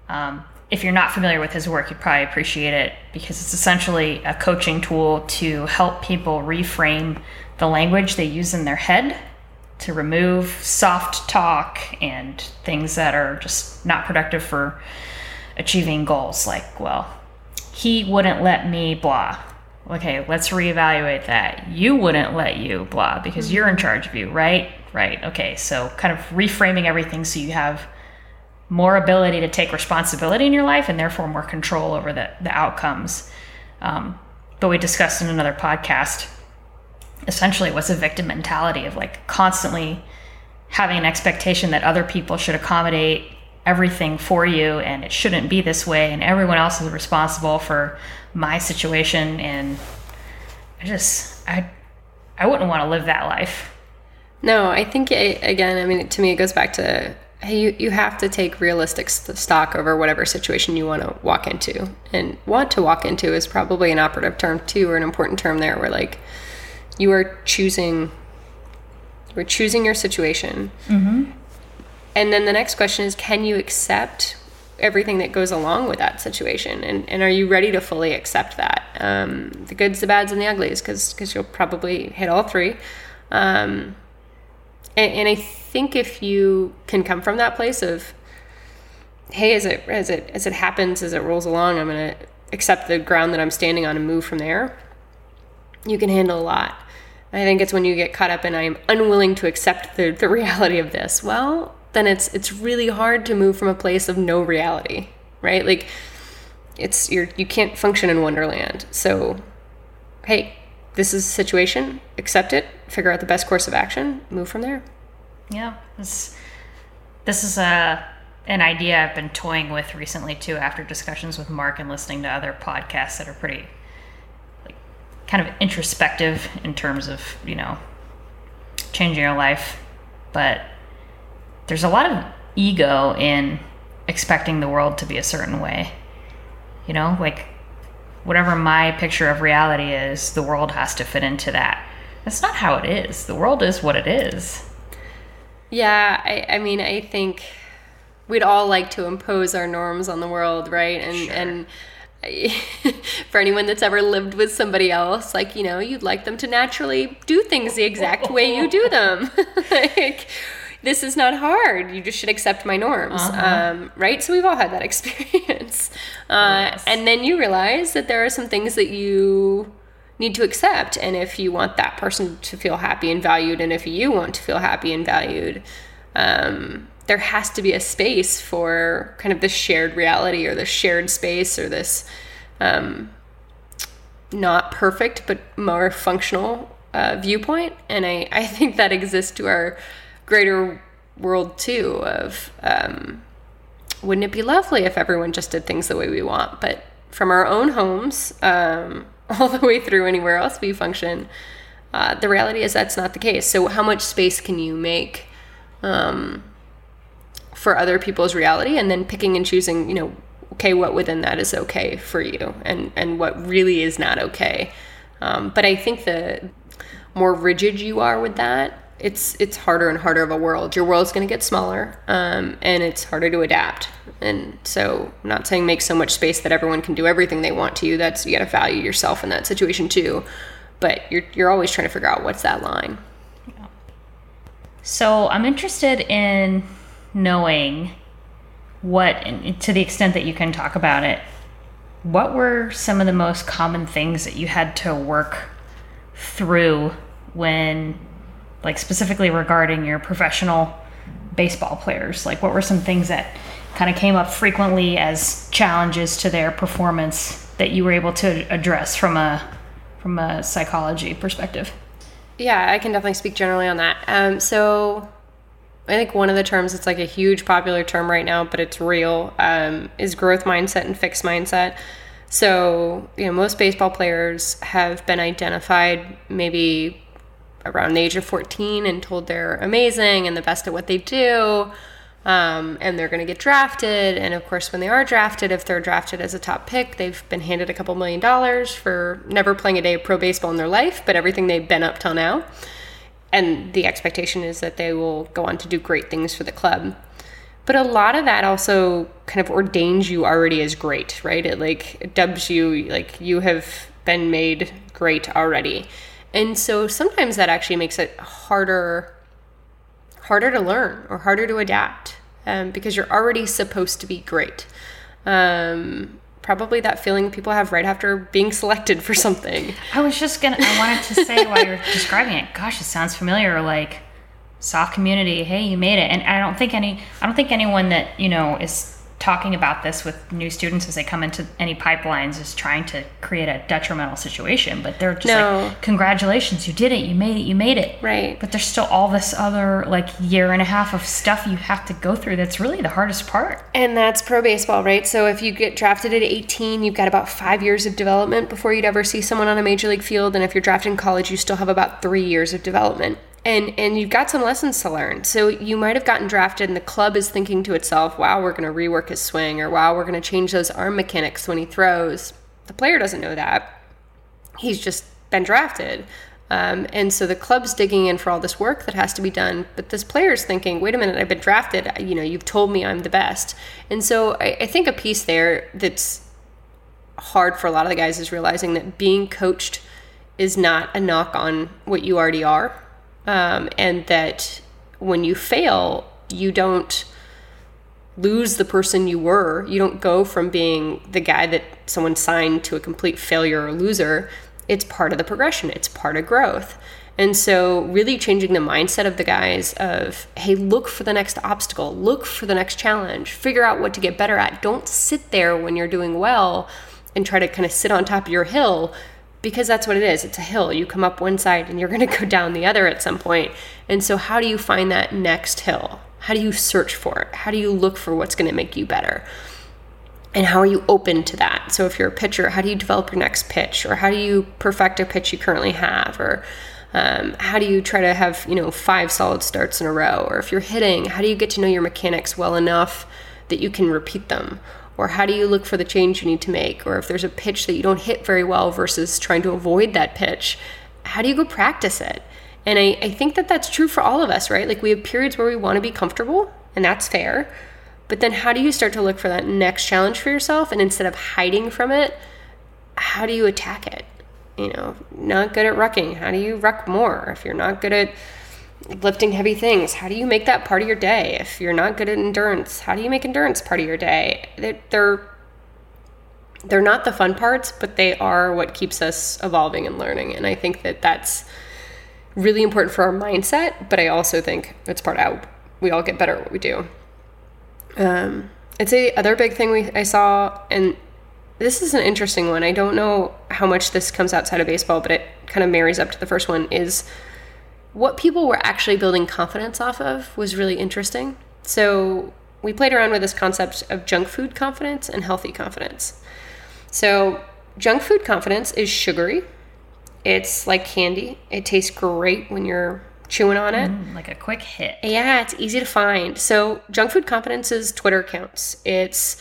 Um, if you're not familiar with his work, you'd probably appreciate it because it's essentially a coaching tool to help people reframe the language they use in their head to remove soft talk and things that are just not productive for achieving goals. Like, well, he wouldn't let me blah. Okay, let's reevaluate that. You wouldn't let you blah because you're in charge of you, right? Right. Okay, so kind of reframing everything so you have more ability to take responsibility in your life and therefore more control over the, the outcomes. Um, but we discussed in another podcast essentially what's a victim mentality of like constantly having an expectation that other people should accommodate everything for you and it shouldn't be this way and everyone else is responsible for my situation and I just I I wouldn't want to live that life. No, I think it, again. I mean, to me, it goes back to you you have to take realistic st- stock over whatever situation you want to walk into and want to walk into is probably an operative term too or an important term there where like you are choosing we're choosing your situation Mm-hmm. and then the next question is can you accept everything that goes along with that situation and, and are you ready to fully accept that um, the goods the bads and the uglies because you'll probably hit all three um, and, and i think if you can come from that place of hey as it as it as it happens as it rolls along i'm going to accept the ground that i'm standing on and move from there you can handle a lot. I think it's when you get caught up in i'm unwilling to accept the, the reality of this well then it's it's really hard to move from a place of no reality right? Like it's you're you can't function in wonderland. So hey this is a situation accept it figure out the best course of action move from there Yeah, this this is a an idea I've been toying with recently too. After discussions with Mark and listening to other podcasts that are pretty like kind of introspective in terms of you know changing your life, but there's a lot of ego in expecting the world to be a certain way. You know, like whatever my picture of reality is, the world has to fit into that. That's not how it is. The world is what it is. Yeah, I, I mean, I think we'd all like to impose our norms on the world, right? And Sure. and I- for anyone that's ever lived with somebody else, like you know, you'd like them to naturally do things the exact way you do them. like this is not hard. You just should accept my norms, um, right? So we've all had that experience, uh, Yes. and then you realize that there are some things that you need to accept and if you want that person to feel happy and valued and if you want to feel happy and valued um, there has to be a space for kind of this shared reality or this shared space or this um, not perfect but more functional uh, viewpoint and I, I think that exists to our greater world too of um, wouldn't it be lovely if everyone just did things the way we want? But from our own homes um, all the way through anywhere else we function uh, the reality is that's not the case. So how much space can you make um, for other people's reality and then picking and choosing you know okay what within that is okay for you and and what really is not okay? Um, but i think the more rigid you are with that it's it's harder and harder of a world. Your world's going to get smaller um, and it's harder to adapt. And so i'm not saying make so much space that everyone can do everything they want to you that's you got to value yourself in that situation too. But you're, you're always trying to figure out what's that line. So I'm interested in knowing what, to the extent that you can talk about it, what were some of the most common things that you had to work through when, like specifically regarding your professional baseball players? Like, what were some things that kind of came up frequently as challenges to their performance that you were able to address from a from a psychology perspective? Yeah, I can definitely speak generally on that. Um, so, I think one of the terms that's like a huge popular term right now, but it's real, um, is growth mindset and fixed mindset. So, you know, most baseball players have been identified maybe around the age of 14 and told they're amazing and the best at what they do. Um, and they're going to get drafted. And of course, when they are drafted, if they're drafted as a top pick, they've been handed a couple million dollars for never playing a day of pro baseball in their life, but everything they've been up till now. And the expectation is that they will go on to do great things for the club. But a lot of that also kind of ordains you already as great, right? It like dubs you like you have been made great already. And so sometimes that actually makes it harder harder to learn or harder to adapt um, because you're already supposed to be great. Um, probably that feeling people have right after being selected for something. I was just gonna. I wanted to say while you're describing it. Gosh, it sounds familiar. Like SOF community. Hey, you made it. And I don't think any. I don't think anyone that you know is talking about this with new students as they come into any pipelines is trying to create a detrimental situation. But they're just No. like, congratulations, you did it. You made it. You made it. Right. But there's still all this other like year and a half of stuff you have to go through. That's really the hardest part. And that's pro baseball, right? So if you get drafted at 18, you've got about five years of development before you'd ever see someone on a major league field. And if you're drafted in college, you still have about three years of development. And and you've got some lessons to learn. So you might have gotten drafted, and the club is thinking to itself, "Wow, we're going to rework his swing," or "Wow, we're going to change those arm mechanics when he throws." The player doesn't know that. He's just been drafted. Um, and so the club's digging in for all this work that has to be done, but this player's thinking, wait a minute, I've been drafted. You know, you've told me I'm the best. And so I, I think a piece there that's hard for a lot of the guys is realizing that being coached is not a knock on what you already are. Um, and that when you fail, you don't lose the person you were. You don't go from being the guy that someone signed to a complete failure or loser it's part of the progression, it's part of growth. And so, really changing the mindset of the guys of, hey, look for the next obstacle, look for the next challenge, figure out what to get better at. Don't sit there when you're doing well and try to kind of sit on top of your hill because that's what it is. It's a hill. You come up one side and you're going to go down the other at some point. And so, how do you find that next hill? How do you search for it? How do you look for what's going to make you better? and how are you open to that so if you're a pitcher how do you develop your next pitch or how do you perfect a pitch you currently have or um, how do you try to have you know five solid starts in a row or if you're hitting how do you get to know your mechanics well enough that you can repeat them or how do you look for the change you need to make or if there's a pitch that you don't hit very well versus trying to avoid that pitch how do you go practice it and I, I think that that's true for all of us right like we have periods where we want to be comfortable and that's fair but then how do you start to look for that next challenge for yourself? And instead of hiding from it, how do you attack it? You know, not good at rucking. How do you ruck more? If you're not good at lifting heavy things, how do you make that part of your day? If you're not good at endurance, how do you make endurance part of your day? They're, they're not the fun parts, but they are what keeps us evolving and learning. And I think that that's really important for our mindset. But I also think it's part of how we all get better at what we do. Um, I'd other big thing we I saw, and this is an interesting one. I don't know how much this comes outside of baseball, but it kind of marries up to the first one. Is what people were actually building confidence off of was really interesting. So we played around with this concept of junk food confidence and healthy confidence. So junk food confidence is sugary. It's like candy. It tastes great when you're chewing on it. Mm, like a quick hit. Yeah, it's easy to find. So, Junk Food Confidence is Twitter accounts. It's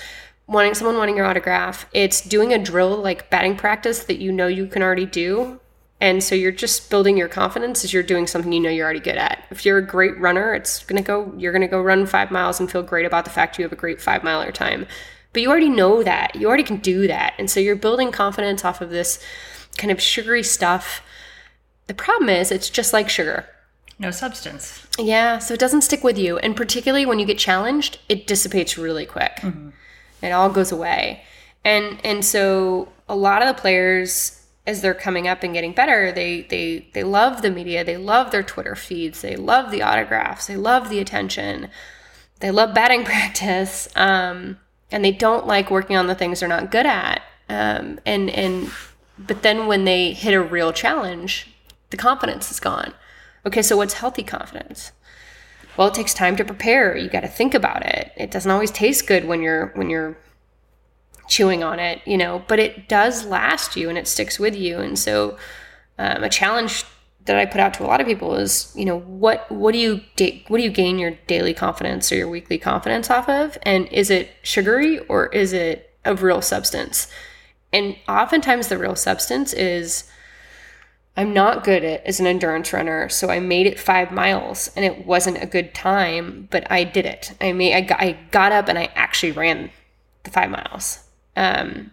wanting someone wanting your autograph. It's doing a drill like batting practice that you know you can already do. And so you're just building your confidence as you're doing something you know you're already good at. If you're a great runner, it's gonna go you're gonna go run five miles and feel great about the fact you have a great five miler time. But you already know that. You already can do that. And so you're building confidence off of this kind of sugary stuff. The problem is it's just like sugar no substance. Yeah, so it doesn't stick with you. And particularly when you get challenged, it dissipates really quick. Mm-hmm. It all goes away. And and so a lot of the players as they're coming up and getting better, they they they love the media, they love their Twitter feeds, they love the autographs, they love the attention, they love batting practice, um, and they don't like working on the things they're not good at. Um, and and but then when they hit a real challenge, the confidence is gone. Okay, so what's healthy confidence? Well, it takes time to prepare. You got to think about it. It doesn't always taste good when you're when you're chewing on it, you know, but it does last you and it sticks with you. And so, um, a challenge that I put out to a lot of people is, you know, what what do you da- what do you gain your daily confidence or your weekly confidence off of? And is it sugary or is it of real substance? And oftentimes the real substance is I'm not good at as an endurance runner, so I made it five miles, and it wasn't a good time, but I did it. I made I got, I got up and I actually ran the five miles. Um,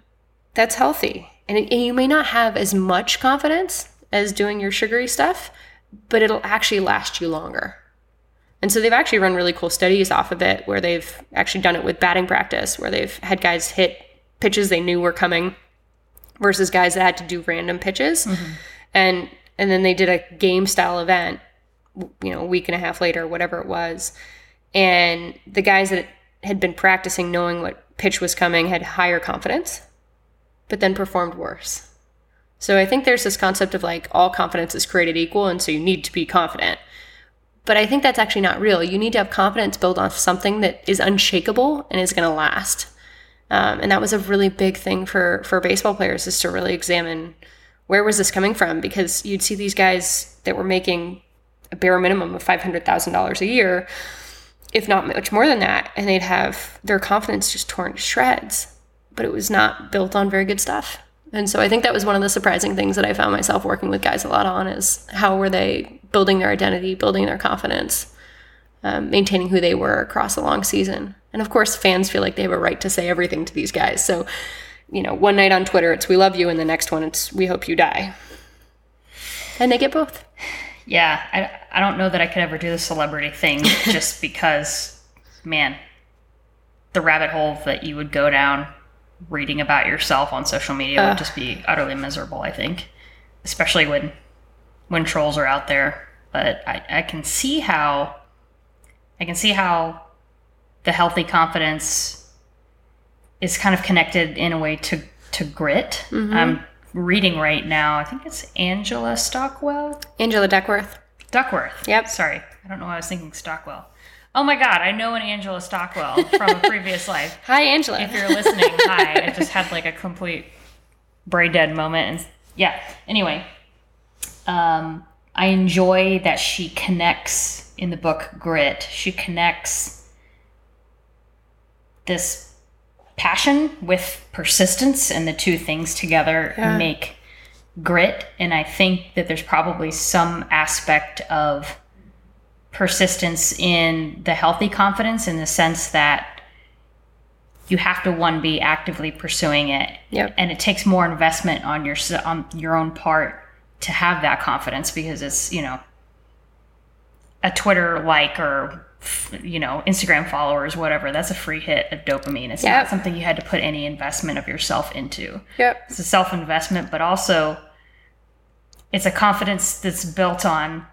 that's healthy, and, it, and you may not have as much confidence as doing your sugary stuff, but it'll actually last you longer. And so they've actually run really cool studies off of it where they've actually done it with batting practice, where they've had guys hit pitches they knew were coming versus guys that had to do random pitches. Mm-hmm and and then they did a game style event you know a week and a half later whatever it was and the guys that had been practicing knowing what pitch was coming had higher confidence but then performed worse. So i think there's this concept of like all confidence is created equal and so you need to be confident. But i think that's actually not real. You need to have confidence built on something that is unshakable and is going to last. Um, and that was a really big thing for for baseball players is to really examine where was this coming from? Because you'd see these guys that were making a bare minimum of $500,000 a year, if not much more than that, and they'd have their confidence just torn to shreds. But it was not built on very good stuff. And so I think that was one of the surprising things that I found myself working with guys a lot on is how were they building their identity, building their confidence, um, maintaining who they were across a long season. And of course, fans feel like they have a right to say everything to these guys. So, you know, one night on Twitter, it's we love you, and the next one, it's we hope you die. And they get both. Yeah, I, I don't know that I could ever do the celebrity thing just because, man, the rabbit hole that you would go down reading about yourself on social media uh. would just be utterly miserable, I think. Especially when when trolls are out there. But I, I can see how I can see how the healthy confidence is kind of connected in a way to to grit. Mm-hmm. I'm reading right now. I think it's Angela Stockwell. Angela Duckworth. Duckworth. Yep. Sorry, I don't know why I was thinking Stockwell. Oh my God, I know an Angela Stockwell from a previous life. Hi, Angela. If you're listening, hi. I just had like a complete brain dead moment, and yeah. Anyway, um, I enjoy that she connects in the book Grit. She connects this passion with persistence, and the two things together yeah. make grit. And I think that there's probably some aspect of persistence in the healthy confidence in the sense that you have to one be actively pursuing it yep. and it takes more investment on your on your own part to have that confidence because it's you know a twitter like or you know instagram followers whatever that's a free hit of dopamine it's yep. not something you had to put any investment of yourself into yep it's a self investment but also it's a confidence that's built on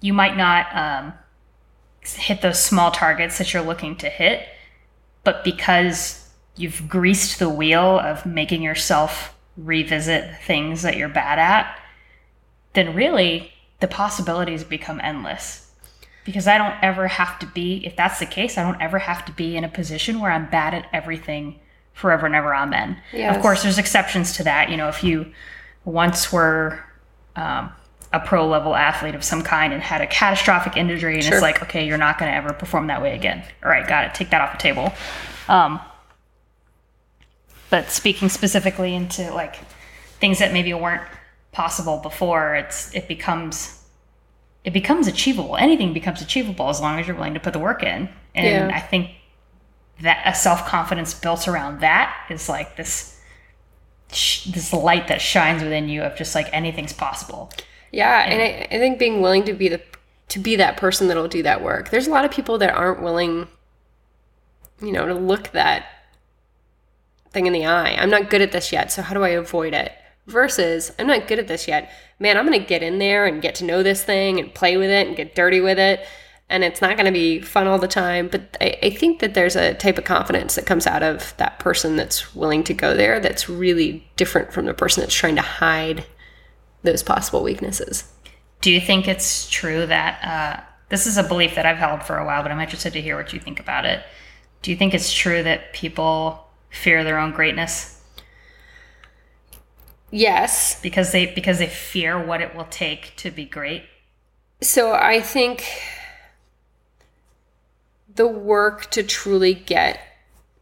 you might not um, hit those small targets that you're looking to hit, but because you've greased the wheel of making yourself revisit things that you're bad at, then really the possibilities become endless. Because I don't ever have to be, if that's the case, I don't ever have to be in a position where I'm bad at everything forever and ever. Amen. Yes. Of course, there's exceptions to that. You know, if you once were um, a pro level athlete of some kind and had a catastrophic injury and sure. it's like okay you're not going to ever perform that way again all right got it take that off the table um, but speaking specifically into like things that maybe weren't possible before it's it becomes it becomes achievable anything becomes achievable as long as you're willing to put the work in and yeah. i think that a self-confidence built around that is like this this light that shines within you of just like anything's possible yeah, and, and I, I think being willing to be the to be that person that'll do that work. There's a lot of people that aren't willing, you know, to look that thing in the eye. I'm not good at this yet, so how do I avoid it? Versus, I'm not good at this yet. Man, I'm going to get in there and get to know this thing and play with it and get dirty with it. And it's not going to be fun all the time. But I, I think that there's a type of confidence that comes out of that person that's willing to go there that's really different from the person that's trying to hide those possible weaknesses. Do you think it's true that uh, this is a belief that I've held for a while, but I'm interested to hear what you think about it? Do you think it's true that people fear their own greatness? Yes, because they because they fear what it will take to be great. So I think the work to truly get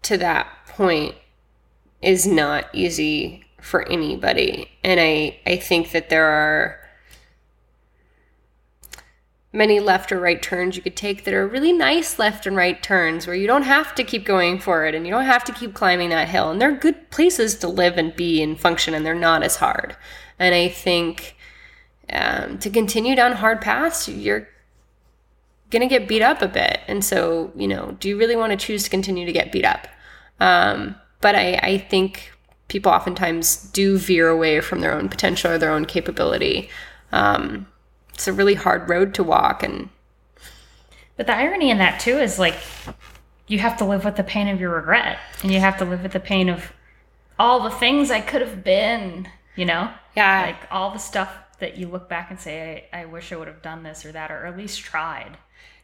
to that point is not easy for anybody. And I, I think that there are many left or right turns you could take that are really nice left and right turns where you don't have to keep going for it and you don't have to keep climbing that hill. And they're good places to live and be and function, and they're not as hard. And I think um, to continue down hard paths, you're going to get beat up a bit. And so, you know, do you really want to choose to continue to get beat up? Um, but I, I think people oftentimes do veer away from their own potential or their own capability. Um, it's a really hard road to walk, and but the irony in that too is like you have to live with the pain of your regret, and you have to live with the pain of all the things I could have been. You know, yeah, like all the stuff that you look back and say, I, I wish I would have done this or that, or at least tried.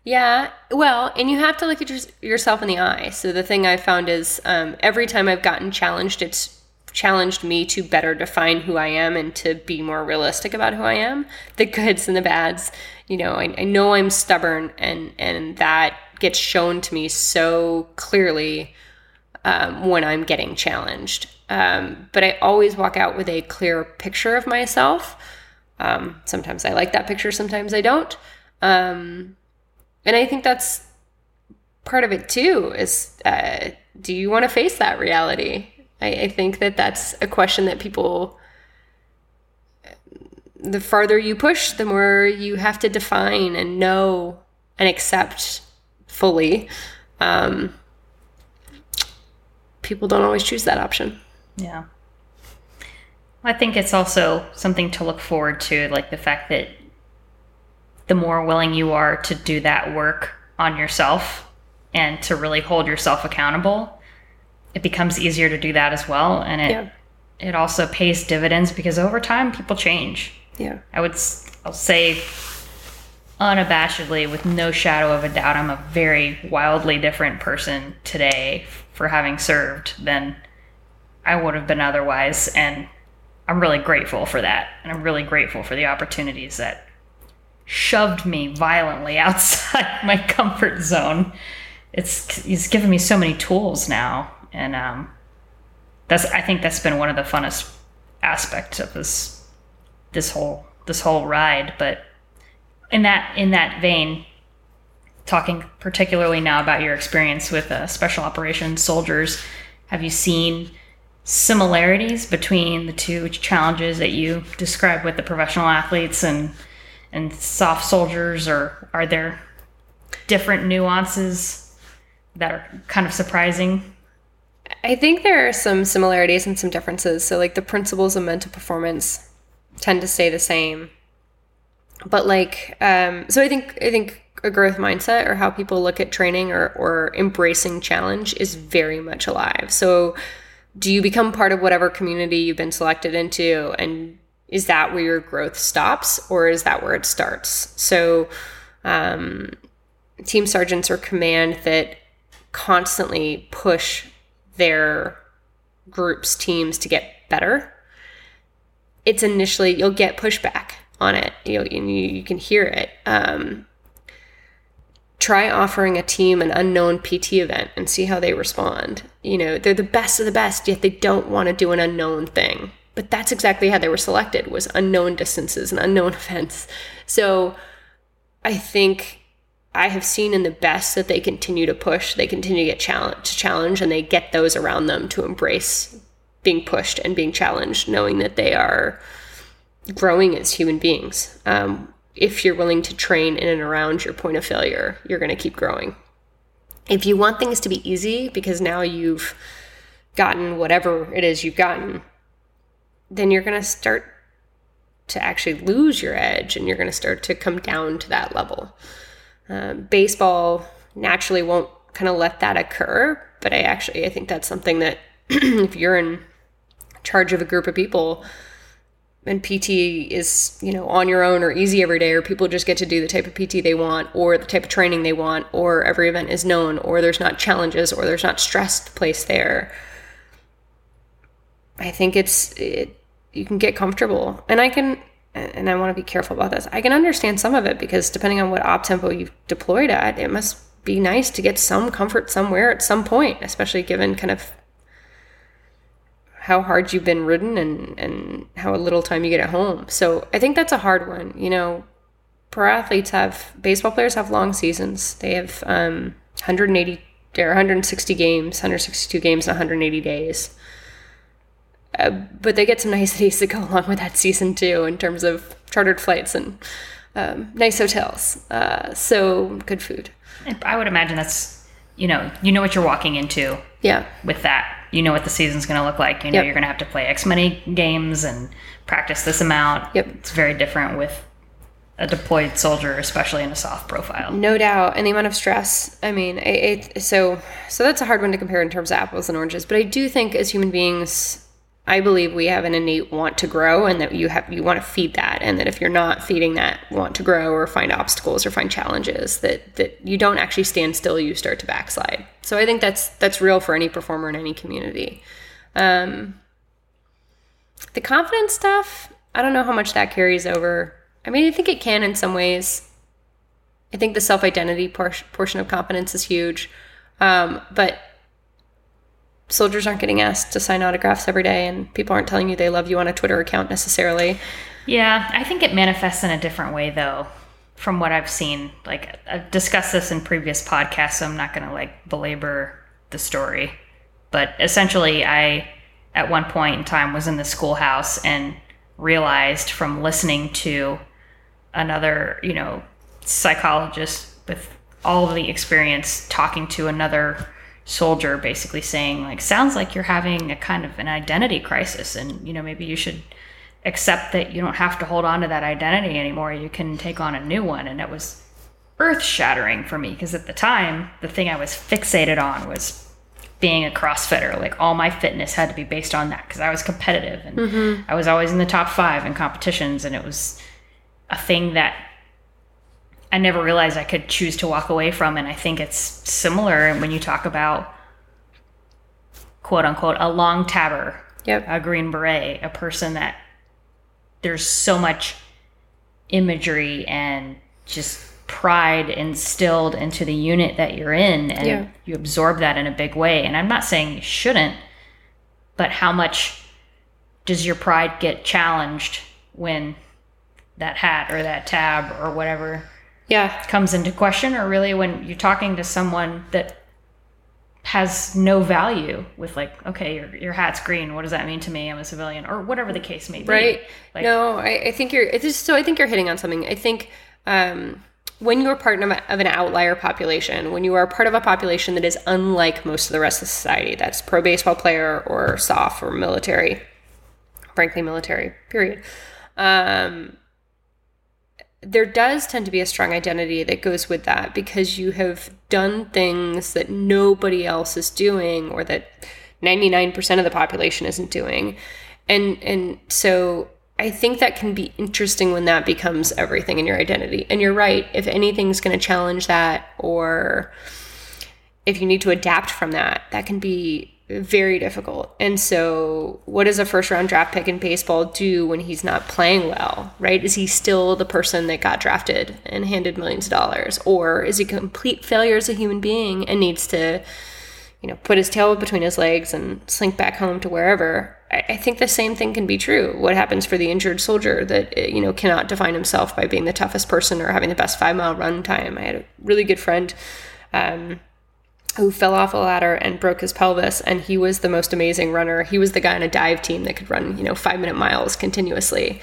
Yeah, well, and you have to look at your, yourself in the eye. So the thing I found is um, every time I've gotten challenged, it's challenged me to better define who I am and to be more realistic about who I am, the goods and the bads. You know, I, I know I'm stubborn, and and that gets shown to me so clearly um, when I'm getting challenged. Um, but I always walk out with a clear picture of myself. Um, sometimes I like that picture, sometimes I don't. Um, and I think that's part of it too. Is uh, do you want to face that reality? I, I think that that's a question that people. The farther you push, the more you have to define and know and accept fully. Um, people don't always choose that option. Yeah. I think it's also something to look forward to, like the fact that the more willing you are to do that work on yourself and to really hold yourself accountable, it becomes easier to do that as well. And it Yeah. it also pays dividends because over time people change. Yeah. I would I'll say unabashedly with no shadow of a doubt I'm a very wildly different person today for having served than I would have been otherwise and I'm really grateful for that and I'm really grateful for the opportunities that shoved me violently outside my comfort zone. It's it's given me so many tools now and um that's I think that's been one of the funnest aspects of this this whole this whole ride. But in that in that vein talking particularly now about your experience with uh, special operations soldiers have you seen similarities between the two challenges that you described with the professional athletes and and SOF soldiers? Or are there different nuances that are kind of surprising I think there are some similarities and some differences. So, like the principles of mental performance tend to stay the same, but like, um, so I think I think a growth mindset or how people look at training or or embracing challenge is very much alive. So, do you become part of whatever community you've been selected into, and is that where your growth stops, or is that where it starts? So, um, team sergeants or command that constantly push their groups teams to get better. It's initially you'll get pushback on it. You you, you can hear it. Um, try offering a team an unknown pt event and see how they respond. You know they're the best of the best yet they don't want to do an unknown thing. But that's exactly how they were selected was unknown distances and unknown events. So i think I have seen in the best that they continue to push, they continue to get challenge to challenge, and they get those around them to embrace being pushed and being challenged, knowing that they are growing as human beings. Um, if you're willing to train in and around your point of failure, you're going to keep growing. If you want things to be easy because now you've gotten whatever it is you've gotten, then you're going to start to actually lose your edge and you're going to start to come down to that level. Um, baseball naturally won't kind of let that occur, but I actually I think that's something that if you're in charge of a group of people and PT is you know on your own or easy every day, or people just get to do the type of PT they want, or the type of training they want, or every event is known, or there's not challenges, or there's not stress placed there. I think it's it, you can get comfortable, and I can and I want to be careful about this. I can understand some of it because depending on what op tempo you've deployed at, it must be nice to get some comfort somewhere at some point, especially given kind of how hard you've been ridden and, and how little time you get at home. So I think that's a hard one. You know, pro athletes have, baseball players have long seasons. They have um, 180 or 160 games, 162 games in 180 days. Uh, but they get some niceties to go along with that season too, in terms of chartered flights and um, nice hotels. Uh, so good food. I would imagine that's you know you know what you're walking into Yeah, with that. You know what the season's going to look like. You know Yep. you're going to have to play X many games and practice this amount. Yep. It's very different with a deployed soldier, especially in a SOF profile. no doubt. And the amount of stress. I mean, it, it so so that's a hard one to compare in terms of apples and oranges. But I do think as human beings. I believe we have an innate want to grow and that you have you want to feed that and that if you're not feeding that want to grow or find obstacles or find challenges that that you don't actually stand still you start to backslide. So I think that's that's real for any performer in any community. Um, the confidence stuff, I don't know how much that carries over. I mean, I think it can in some ways. I think the self identity por- portion of confidence is huge. Um, but soldiers aren't getting asked to sign autographs every day, and people aren't telling you they love you on a Twitter account necessarily. Yeah, I think it manifests in a different way, though, from what I've seen. Like, I've discussed this in previous podcasts, so I'm not going to like belabor the story. But essentially, I, at one point in time, was in the schoolhouse and realized from listening to another, you know, psychologist with all the experience talking to another soldier basically saying like sounds like you're having a kind of an identity crisis and you know maybe you should accept that you don't have to hold on to that identity anymore. You can take on a new one. And it was earth shattering for me because at the time the thing i was fixated on was being a crossfitter. Like all my fitness had to be based on that because i was competitive and mm-hmm. i was always in the top five in competitions and it was a thing that I never realized I could choose to walk away from. And I think it's similar when you talk about quote unquote a long tabber, yep. a green beret, a person that there's so much imagery and just pride instilled into the unit that you're in and yeah. you absorb that in a big way. And I'm not saying you shouldn't, but how much does your pride get challenged when that hat or that tab or whatever yeah. comes into question or really when you're talking to someone that has no value with like okay your, your hat's green what does that mean to me? I'm a civilian or whatever the case may be. Right. Like, no I, I think you're it's just so i think you're hitting on something. I think um when you're part of, of an outlier population, when you are part of a population that is unlike most of the rest of society, that's pro baseball player or SOF or military, frankly, military, period. Um, there does tend to be a strong identity that goes with that because you have done things that nobody else is doing or that 99% of the population isn't doing. And and so I think that can be interesting when that becomes everything in your identity. And you're right, if anything's going to challenge that or if you need to adapt from that, that can be very difficult. And so, what does a first round draft pick in baseball do when he's not playing well, right? Is he still the person that got drafted and handed millions of dollars? Or is he complete failure as a human being and needs to, you know, put his tail between his legs and slink back home to wherever? I, I think the same thing can be true. What happens for the injured soldier that, you know, cannot define himself by being the toughest person or having the best five mile run time? I had a really good friend. Um, who fell off a ladder and broke his pelvis and he was the most amazing runner. He was the guy on a dive team that could run you know five minute miles continuously.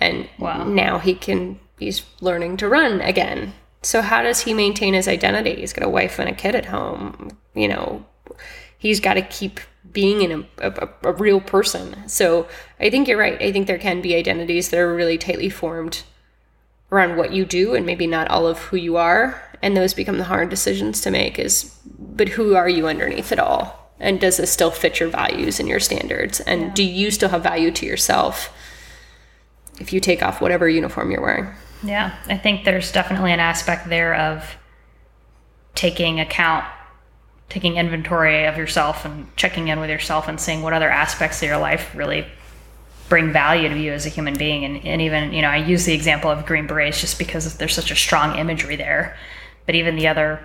And wow. now he can he's learning to run again. So how does he maintain his identity? He's got a wife and a kid at home. You know he's got to keep being in a, a, a real person. So i think you're right. I think there can be identities that are really tightly formed around what you do and maybe not all of who you are and those become the hard decisions to make is but who are you underneath it all? And does this still fit your values and your standards? And yeah. do you still have value to yourself if you take off whatever uniform you're wearing? Yeah i think there's definitely an aspect there of taking account taking inventory of yourself and checking in with yourself and seeing what other aspects of your life really bring value to you as a human being. And, and even you know i use the example of green berets just because there's such a strong imagery there but even the other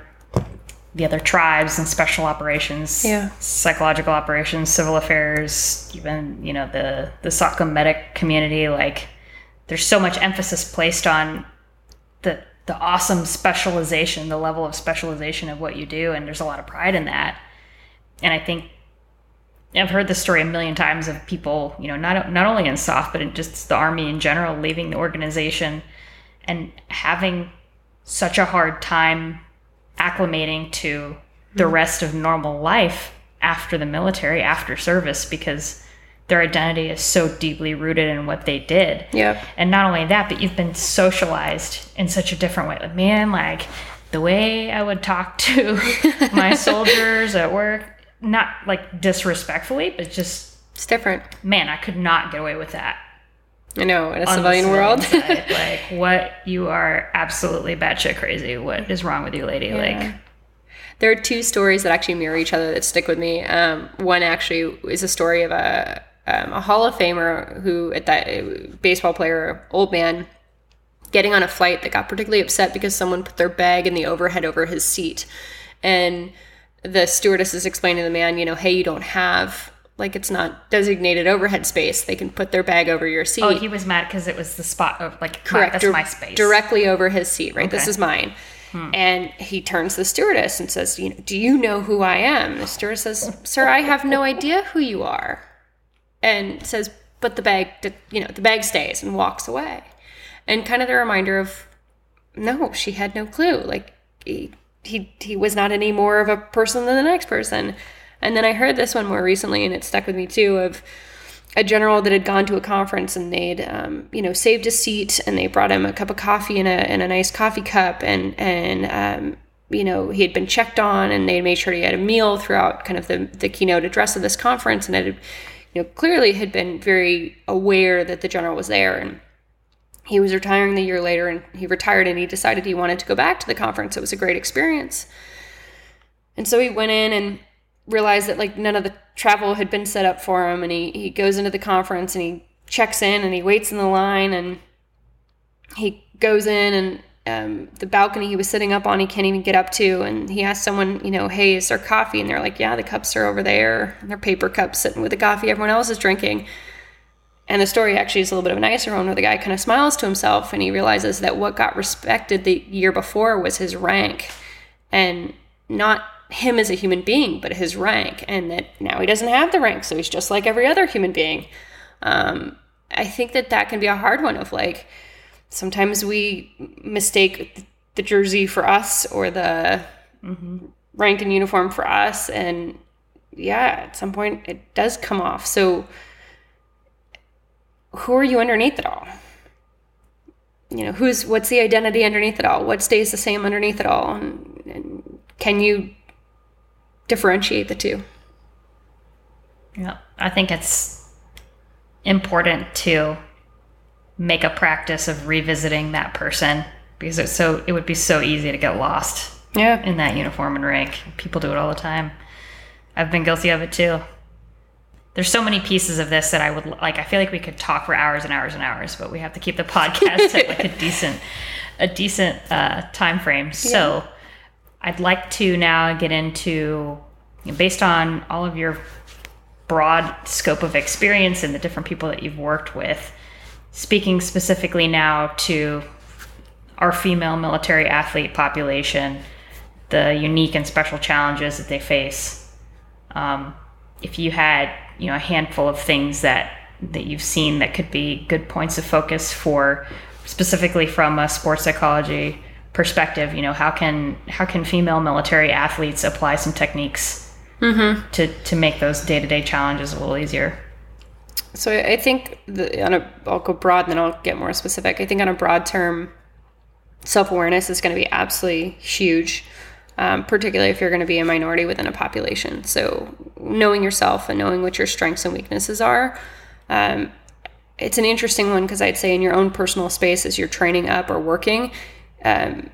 the other tribes and special operations, yeah. psychological operations, civil affairs, even you know the the SOCM medic community. Like, there's so much emphasis placed on the the awesome specialization, the level of specialization of what you do, and there's a lot of pride in that. And I think I've heard this story a million times of people, you know, not not only in SOF, but in just the army in general, leaving the organization and having such a hard time acclimating to the mm-hmm. rest of normal life after the military, after service, because their identity is so deeply rooted in what they did. Yeah. And not only that, but you've been socialized in such a different way. Like, man, like the way I would talk to my soldiers at work, not like disrespectfully, but just it's different. Man, I could not get away with that I know, in a civilian world. side, like, what? You are absolutely batshit crazy. What is wrong with you, lady? Yeah. Like, there are two stories that actually mirror each other that stick with me. Um, one actually is a story of a um, a Hall of Famer who at that baseball player, old man, getting on a flight that got particularly upset because someone put their bag in the overhead over his seat, and the stewardess is explaining to the man, you know, hey, you don't have like it's not designated overhead space. They can put their bag over your oh, seat. Oh, he was mad because it was the spot of like Correct. My, that's my space. Directly over his seat, right? This is mine. Hmm. And he turns to the stewardess and says, you know, do you know who I am? The stewardess says, sir, I have no idea who you are. And says, but the bag, you know, the bag stays and walks away. And kind of the reminder of, no, she had no clue. Like he, he, he was not any more of a person than the next person. And then I heard this one more recently and it stuck with me too of, a general that had gone to a conference and they'd um, you know saved a seat and they brought him a cup of coffee in a, in a nice coffee cup and and um, you know he had been checked on and they made sure he had a meal throughout kind of the, the keynote address of this conference and it had, you know clearly had been very aware that the general was there and he was retiring the year later and he retired and he decided he wanted to go back to the conference. It was a great experience. And so he went in and realized that like none of the travel had been set up for him and he, he goes into the conference and he checks in and he waits in the line and he goes in and um, the balcony he was sitting up on he can't even get up to and he asks someone you know hey is there coffee? And they're like yeah the cups are over there. And they're paper cups sitting with the coffee everyone else is drinking. And the story actually is a little bit of a nicer one where the guy kind of smiles to himself and he realizes that what got respected the year before was his rank and not him as a human being, but his rank. And that now he doesn't have the rank, so he's just like every other human being. Um, I think that that can be a hard one of like, sometimes we mistake the jersey for us or the rank and uniform for us. And yeah, at some point it does come off. So, who are you underneath it all? You know, who's what's the identity underneath it all? What stays the same underneath it all? And, and can you differentiate the two? Yeah, I think it's important to make a practice of revisiting that person because it's so it would be so easy to get lost Yeah. in that uniform and rank. People do it all the time. I've been guilty of it too. There's so many pieces of this that I would like. I feel like we could talk for hours and hours and hours, but we have to keep the podcast at like a decent, a decent uh, time frame. So, I'd like to now get into, you know, based on all of your broad scope of experience and the different people that you've worked with, speaking specifically now to our female military athlete population, the unique and special challenges that they face. Um, if you had, you know, a handful of things that that you've seen that could be good points of focus for, specifically from a sports psychology perspective, you know, how can how can female military athletes apply some techniques to to make those day to day challenges a little easier? So I think the, on a, I'll go broad and then I'll get more specific. I think on a broad term, self awareness is going to be absolutely huge, um, particularly if you're going to be a minority within a population. So knowing yourself and knowing what your strengths and weaknesses are. Um, it's an interesting one because I'd say in your own personal space as you're training up or working, um,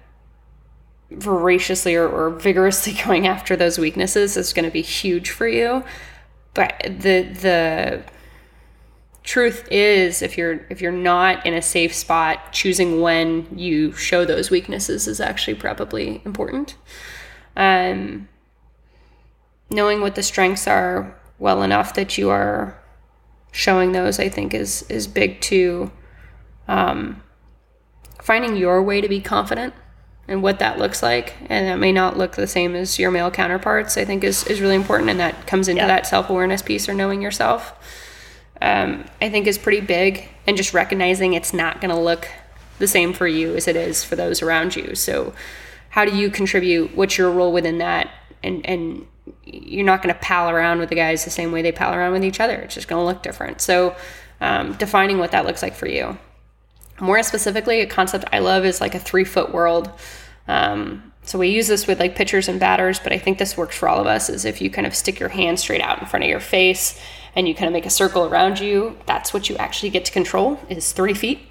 voraciously or, or vigorously going after those weaknesses is going to be huge for you. But the the truth is if you're if you're not in a safe spot choosing when you show those weaknesses is actually probably important um, knowing what the strengths are well enough that you are showing those i think is is big too um, finding your way to be confident and what that looks like and that may not look the same as your male counterparts i think is, is really important and that comes into Yeah. that self-awareness piece or knowing yourself um, I think is pretty big, and just recognizing it's not going to look the same for you as it is for those around you. So, how do you contribute? What's your role within that? And and you're not going to pal around with the guys the same way they pal around with each other. It's just going to look different. So, um, defining what that looks like for you. More specifically, a concept I love is like a three foot world. Um, so we use this with like pitchers and batters, but I think this works for all of us. Is if you kind of stick your hand straight out in front of your face and you kind of make a circle around you, that's what you actually get to control. Is three feet.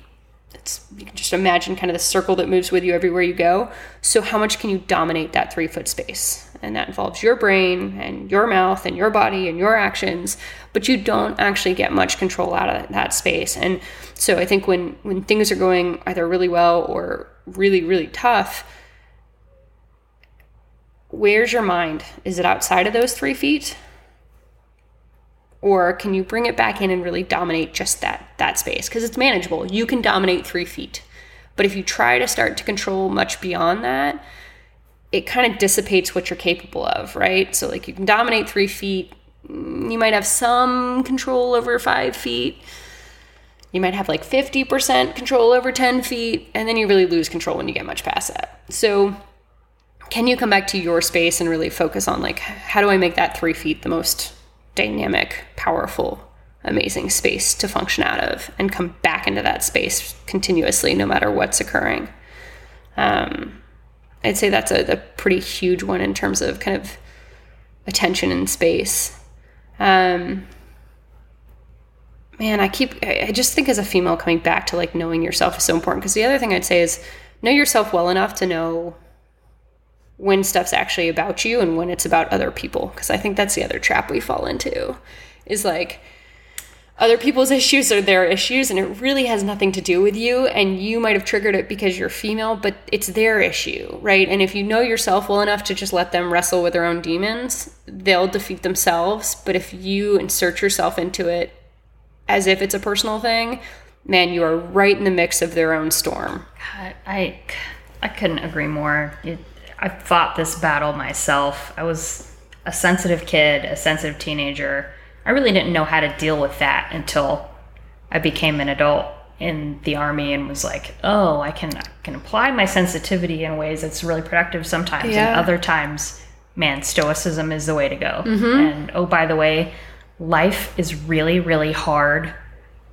It's you can just imagine kind of the circle that moves with you everywhere you go. So how much can you dominate that three foot space? and that involves your brain and your mouth and your body and your actions, but you don't actually get much control out of that space. And so I think when when things are going either really well or really really tough, where's your mind? Is it outside of those 3 feet? Or can you bring it back in and really dominate just that that space because it's manageable. You can dominate 3 feet. But if you try to start to control much beyond that, it kind of dissipates what you're capable of, right? So, like, you can dominate three feet. You might have some control over five feet. You might have like 50% control over 10 feet, and then you really lose control when you get much past that. So, can you come back to your space and really focus on, like, how do I make that three feet the most dynamic, powerful, amazing space to function out of and come back into that space continuously, no matter what's occurring? Um, I'd say that's a, a pretty huge one in terms of kind of attention and space. Um, man, I keep, I just think as a female coming back to like knowing yourself is so important. Because the other thing I'd say is know yourself well enough to know when stuff's actually about you and when it's about other people. Because I think that's the other trap we fall into is like, other people's issues are their issues and it really has nothing to do with you and you might have triggered it because you're female but it's their issue right and if you know yourself well enough to just let them wrestle with their own demons they'll defeat themselves but if you insert yourself into it as if it's a personal thing man you are right in the mix of their own storm God, i i couldn't agree more it, i fought this battle myself i was a sensitive kid a sensitive teenager I really didn't know how to deal with that until I became an adult in the army and was like, oh, I can I can apply my sensitivity in ways that's really productive sometimes, yeah. and other times, man, stoicism is the way to go. Mm-hmm. And oh, by the way, life is really really hard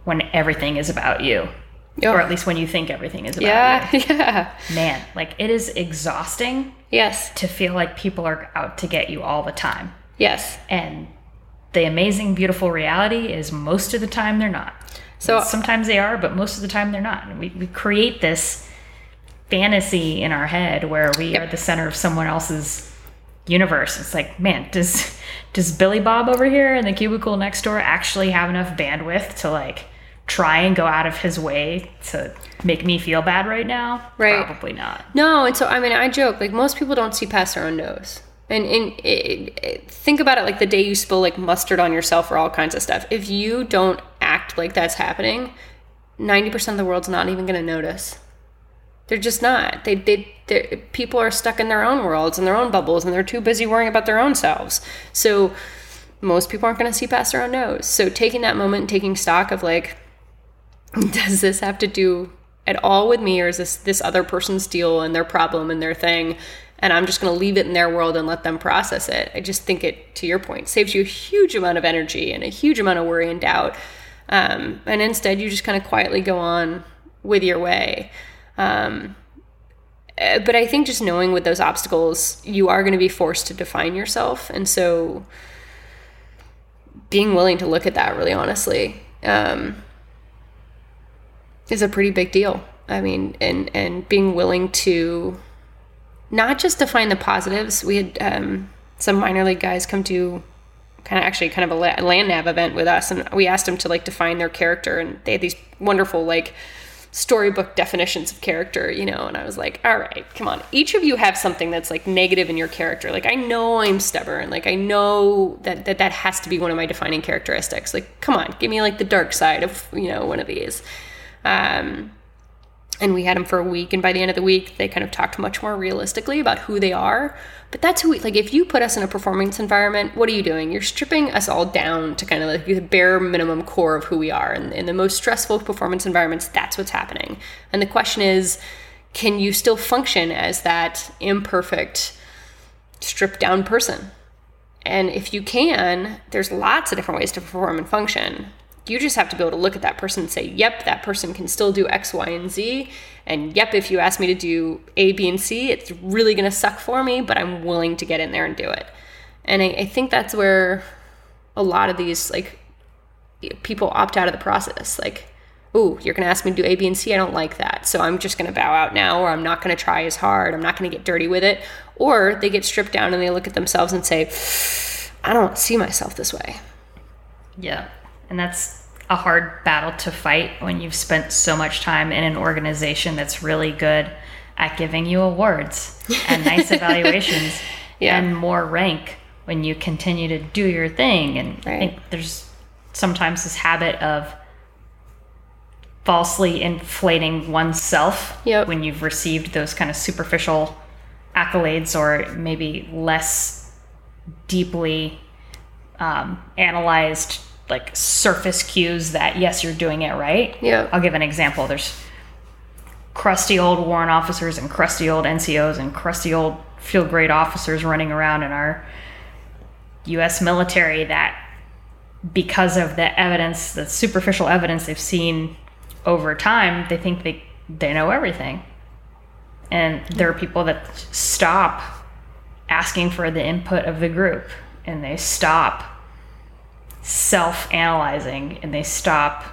when everything is about you. Or at least when you think everything is about yeah, you. Yeah. Man, like it is exhausting. Yes. To feel like people are out to get you all the time. Yes. And the amazing, beautiful reality is most of the time they're not. So sometimes they are, but most of the time they're not. And we, we create this fantasy in our head where we yep. are the center of someone else's universe. It's like, man, does does Billy Bob over here in the cubicle next door actually have enough bandwidth to like try and go out of his way to make me feel bad right now? Right. Probably not. No, and so I mean, I joke like most people don't see past their own nose. And, and it, it, think about it like the day you spill like mustard on yourself or all kinds of stuff. If you don't act like that's happening, 90% of the world's not even going to notice. They're just not. They, they, people are stuck in their own worlds and their own bubbles and they're too busy worrying about their own selves. So most people aren't going to see past their own nose. So taking that moment taking stock of like, does this have to do at all with me or is this this other person's deal and their problem and their thing and I'm just going to leave it in their world and let them process it. I just think it, to your point, saves you a huge amount of energy and a huge amount of worry and doubt. Um, and instead, you just kind of quietly go on with your way. Um, eh, but I think just knowing with those obstacles, you are going to be forced to define yourself. And so being willing to look at that really honestly um, is a pretty big deal. I mean, and, and being willing to not just define the positives. We had um, some minor league guys come to kind of actually kind of a land nav event with us, and we asked them to like define their character, and they had these wonderful like storybook definitions of character, you know, and I was like, all right, come on. Each of you have something that's like negative in your character. Like I know I'm stubborn. Like I know that that, that has to be one of my defining characteristics. Like come on, give me like the dark side of, you know, one of these. Um and we had them for a week and by the end of the week they kind of talked much more realistically about who they are. But that's who we like if you put us in a performance environment what are you doing? You're stripping us all down to kind of like the bare minimum core of who we are. And in the most stressful performance environments that's what's happening. And the question is can you still function as that imperfect stripped down person? And if you can there's lots of different ways to perform and function you just have to be able to look at that person and say, yep, that person can still do X, Y, and Z. And yep, if you ask me to do A, B, and C, it's really going to suck for me, but I'm willing to get in there and do it. And I, I think that's where a lot of these like people opt out of the process. Like, ooh, you're going to ask me to do A, B, and C. I don't like that. So I'm just going to bow out now, or I'm not going to try as hard. I'm not going to get dirty with it. Or they get stripped down and they look at themselves and say, I don't see myself this way. Yeah. And that's a hard battle to fight when you've spent so much time in an organization that's really good at giving you awards and nice evaluations Yeah. and more rank when you continue to do your thing. And I think there's sometimes this habit of falsely inflating oneself Yep. when you've received those kind of superficial accolades or maybe less deeply um, analyzed like surface cues that yes you're doing it right. Yeah. i'll give an example. There's crusty old warrant officers and crusty old ncos and crusty old field grade officers running around in our us military that because of the evidence the superficial evidence they've seen over time they think they they know everything. And there are people that stop asking for the input of the group and they stop self analyzing and they stop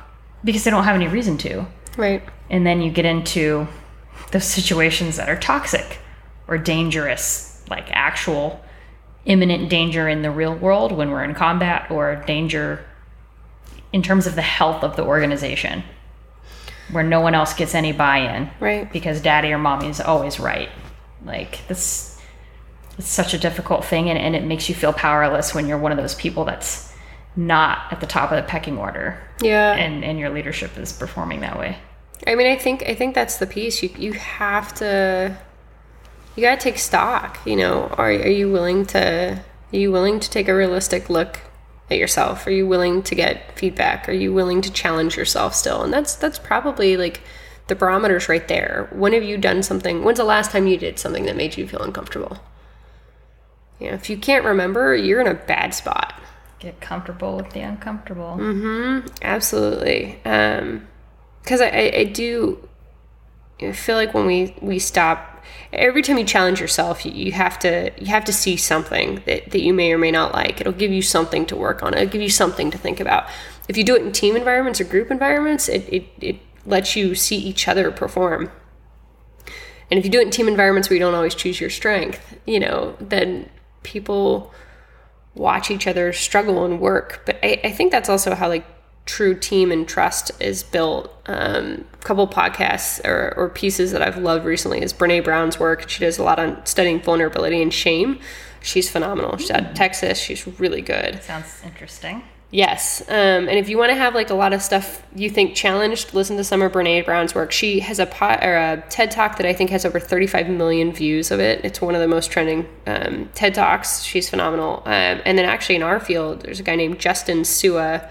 because they don't have any reason to. Right. And then you get into those situations that are toxic or dangerous, like actual imminent danger in the real world when we're in combat or danger in terms of the health of the organization where no one else gets any buy-in Right. because daddy or mommy is always right. Like this it's such a difficult thing and, and it makes you feel powerless when you're one of those people that's not at the top of the pecking order Yeah. and, and your leadership is performing that way. I mean, I think I think that's the piece. You you have to you got to take stock. You know, are are you willing to are you willing to take a realistic look at yourself? Are you willing to get feedback? Are you willing to challenge yourself still? And that's that's probably like the barometers right there. When have you done something? When's the last time you did something that made you feel uncomfortable? You know, if you can't remember, you're in a bad spot. Get comfortable with the uncomfortable. Mm-hmm. Absolutely. Um, because I, I, I do feel like when we, we stop, every time you challenge yourself, you, you have to you have to see something that, that you may or may not like. It'll give you something to work on. It'll give you something to think about. If you do it in team environments or group environments, it, it, it lets you see each other perform. And if you do it in team environments where you don't always choose your strength, you know, then people watch each other struggle and work. But I, I think that's also how like true team and trust is built. Um, a couple podcasts or, or pieces that I've loved recently is Brene Brown's work. She does a lot on studying vulnerability and shame. She's phenomenal. She's out of Texas. She's really good. Sounds interesting. Yes. Um, and if you want to have like a lot of stuff you think challenged, listen to of Brene Brown's work. She has a pot or a TED talk that I think has over 35 million views of it. It's one of the most trending um, TED talks. She's phenomenal. Um, and then actually in our field, there's a guy named Justin Sua,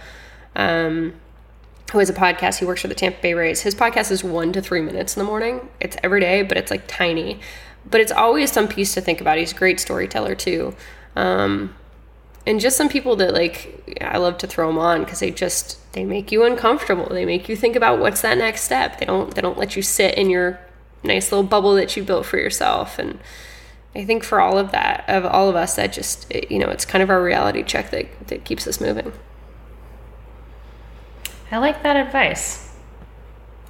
um, who has a podcast. He works for the Tampa Bay Rays. His podcast is one to three minutes in the morning. It's every day, but it's like tiny. But it's always some piece to think about. He's a great storyteller too. Um, and just some people that like I love to throw them on because they just they make you uncomfortable. They make you think about what's that next step. They don't they don't let you sit in your nice little bubble that you built for yourself. And I think for all of that, of all of us, that just you know it's kind of our reality check that that keeps us moving. I like that advice.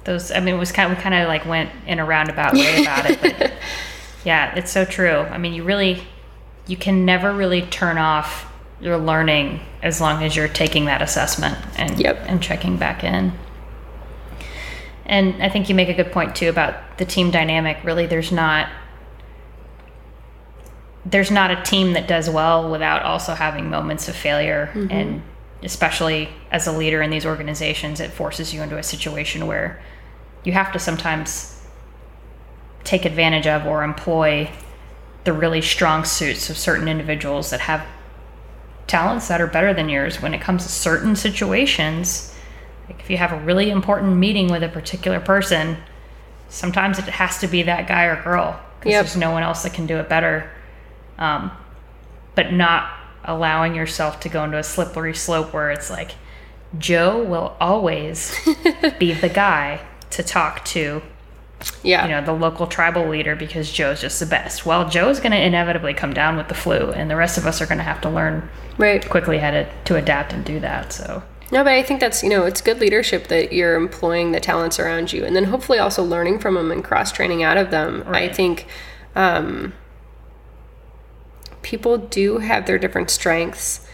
Those, I mean, it was kind of, we kind of like went in a roundabout way about it, but yeah, it's so true. I mean, you really, you can never really turn off your learning as long as you're taking that assessment and Yep. and checking back in. And I think you make a good point too about the team dynamic. Really, there's not there's not a team that does well without also having moments of failure mm-hmm. and especially as a leader in these organizations it forces you into a situation where you have to sometimes take advantage of or employ the really strong suits of certain individuals that have talents that are better than yours when it comes to certain situations like if you have a really important meeting with a particular person sometimes it has to be that guy or girl because Yep. there's no one else that can do it better um, but not allowing yourself to go into a slippery slope where it's like joe will always be the guy to talk to Yeah. you know the local tribal leader because joe's just the best well joe's going to inevitably come down with the flu and the rest of us are going to have to learn right. quickly how to, to adapt and do that so No, but I think that's, you know, it's good leadership that you're employing the talents around you and then hopefully also learning from them and cross training out of them. Right. I think um, people do have their different strengths.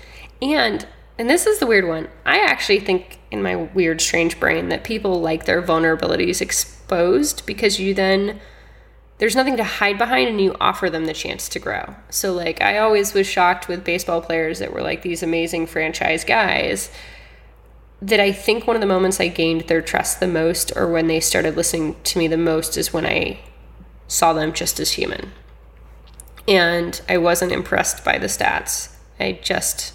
And and this is the weird one. I actually think in my weird strange brain that people like their vulnerabilities exposed because you then there's nothing to hide behind and you offer them the chance to grow. So like I always was shocked with baseball players that were like these amazing franchise guys that I think one of the moments I gained their trust the most or when they started listening to me the most is when I saw them just as human. And I wasn't impressed by the stats. I just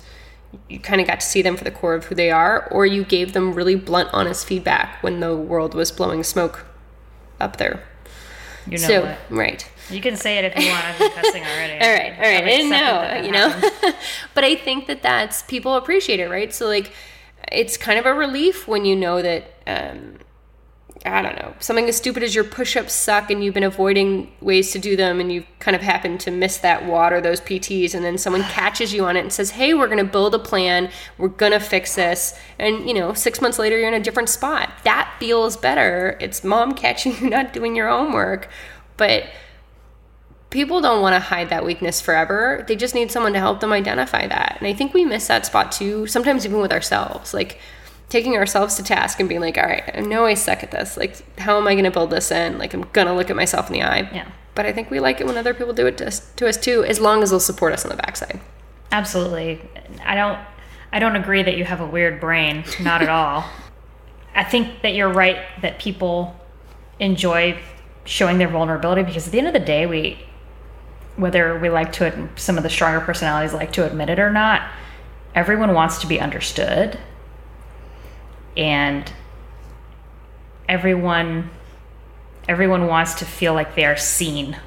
you kind of got to see them for the core of who they are or you gave them really blunt honest feedback when the world was blowing smoke up there. You know so, what? right. You can say it if you want. I've been cussing already. All right, all right. I've didn't know, that that you know. but I think that that's people appreciate it, right? So like, it's kind of a relief when you know that. Um, I don't know something as stupid as your push-ups suck, and you've been avoiding ways to do them, and you kind of happen to miss that water, those PTs, and then someone catches you on it and says, "Hey, we're going to build a plan. We're going to fix this." And you know, six months later, you're in a different spot. That feels better. It's mom catching you not doing your homework, but people don't want to hide that weakness forever. They just need someone to help them identify that. And I think we miss that spot too, sometimes even with ourselves. Like taking ourselves to task and being like, all right, I know I suck at this. Like, how am I going to build this in? Like, I'm going to look at myself in the eye. Yeah. But I think we like it when other people do it to us, to us too, as long as they'll support us on the backside. Absolutely. I don't I don't agree that you have a weird brain, not at all. I think that you're right that people enjoy showing their vulnerability because at the end of the day we whether we like to some of the stronger personalities like to admit it or not, everyone wants to be understood. And everyone everyone wants to feel like they are seen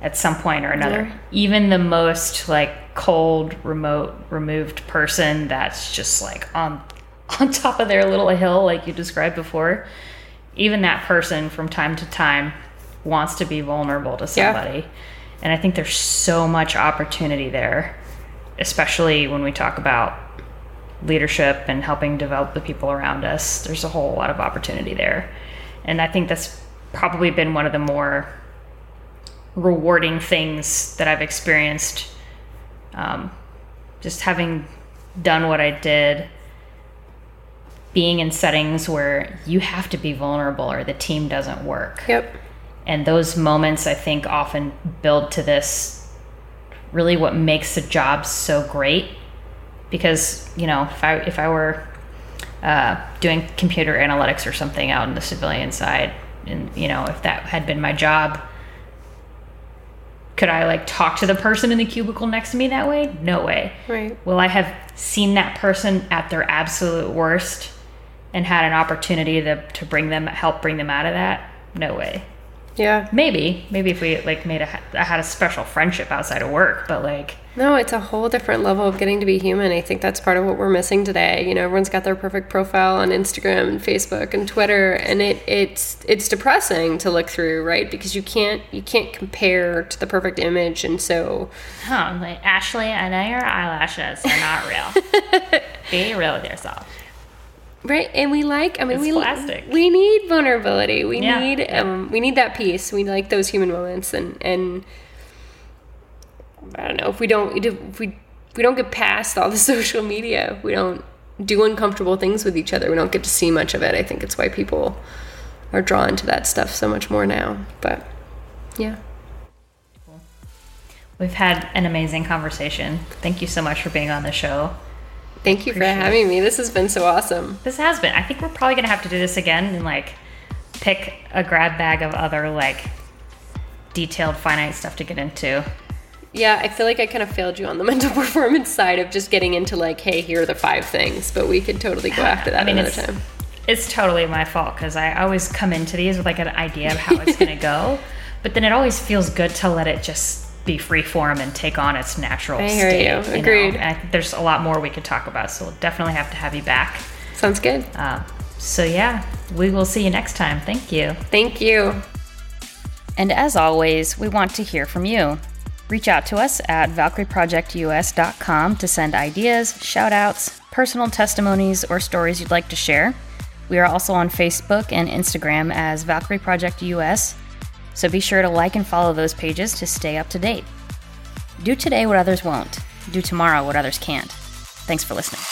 at some point or another. Yeah. Even the most like cold, remote, removed person that's just like on on top of their little hill like you described before. Even that person from time to time wants to be vulnerable to Yeah. somebody. And I think there's so much opportunity there, especially when we talk about leadership and helping develop the people around us. There's a whole lot of opportunity there. And I think that's probably been one of the more rewarding things that I've experienced. Um, just having done what I did, being in settings where you have to be vulnerable or the team doesn't work. Yep. And those moments, I think, often build to this really what makes the job so great. Because, you know, if I, if I were uh, doing computer analytics or something out in the civilian side, and, you know, if that had been my job, could I like talk to the person in the cubicle next to me that way? No way. Right. Will I have seen that person at their absolute worst and had an opportunity to, to bring them, help bring them out of that? No way. Yeah. Maybe, maybe if we like made a, I had a special friendship outside of work, but like, No, it's a whole different level of getting to be human. I think that's part of what we're missing today. You know, everyone's got their perfect profile on Instagram and Facebook and Twitter, and it it's it's depressing to look through, right? Because you can't you can't compare to the perfect image, and so huh, like Ashley, I know your eyelashes are not real. Be real with yourself. right. And we like, I mean, It's we plastic. we need vulnerability. We Yeah, need um we need that peace. We like those human moments, and and I don't know if we don't if we we don't get past all the social media. We don't do uncomfortable things with each other. We don't get to see much of it. I think it's why people are drawn to that stuff so much more now. But yeah. We've had an amazing conversation. Thank you so much for being on the show. Thank you for Appreciate it. having me. This has been so awesome. This has been. I think we're probably gonna have to do this again and like pick a grab bag of other like detailed finite stuff to get into. Yeah, I feel like I kind of failed you on the mental performance side of just getting into like, hey, here are the five things, but we could totally go after that I mean, another it's time. it's totally my fault because I always come into these with like an idea of how it's gonna go, but then it always feels good to let it just be free form and take on its natural I hear state. you. know? Agreed. And I think there's a lot more we could talk about, so we'll definitely have to have you back. Sounds good. Uh, so yeah, we will see you next time. Thank you. Thank you. And as always, we want to hear from you. Reach out to us at ValkyrieProjectUS.com to send ideas, shout outs, personal testimonies, or stories you'd like to share. We are also on Facebook and Instagram as Valkyrie Project US, so be sure to like and follow those pages to stay up to date. Do today what others won't, do tomorrow what others can't. Thanks for listening.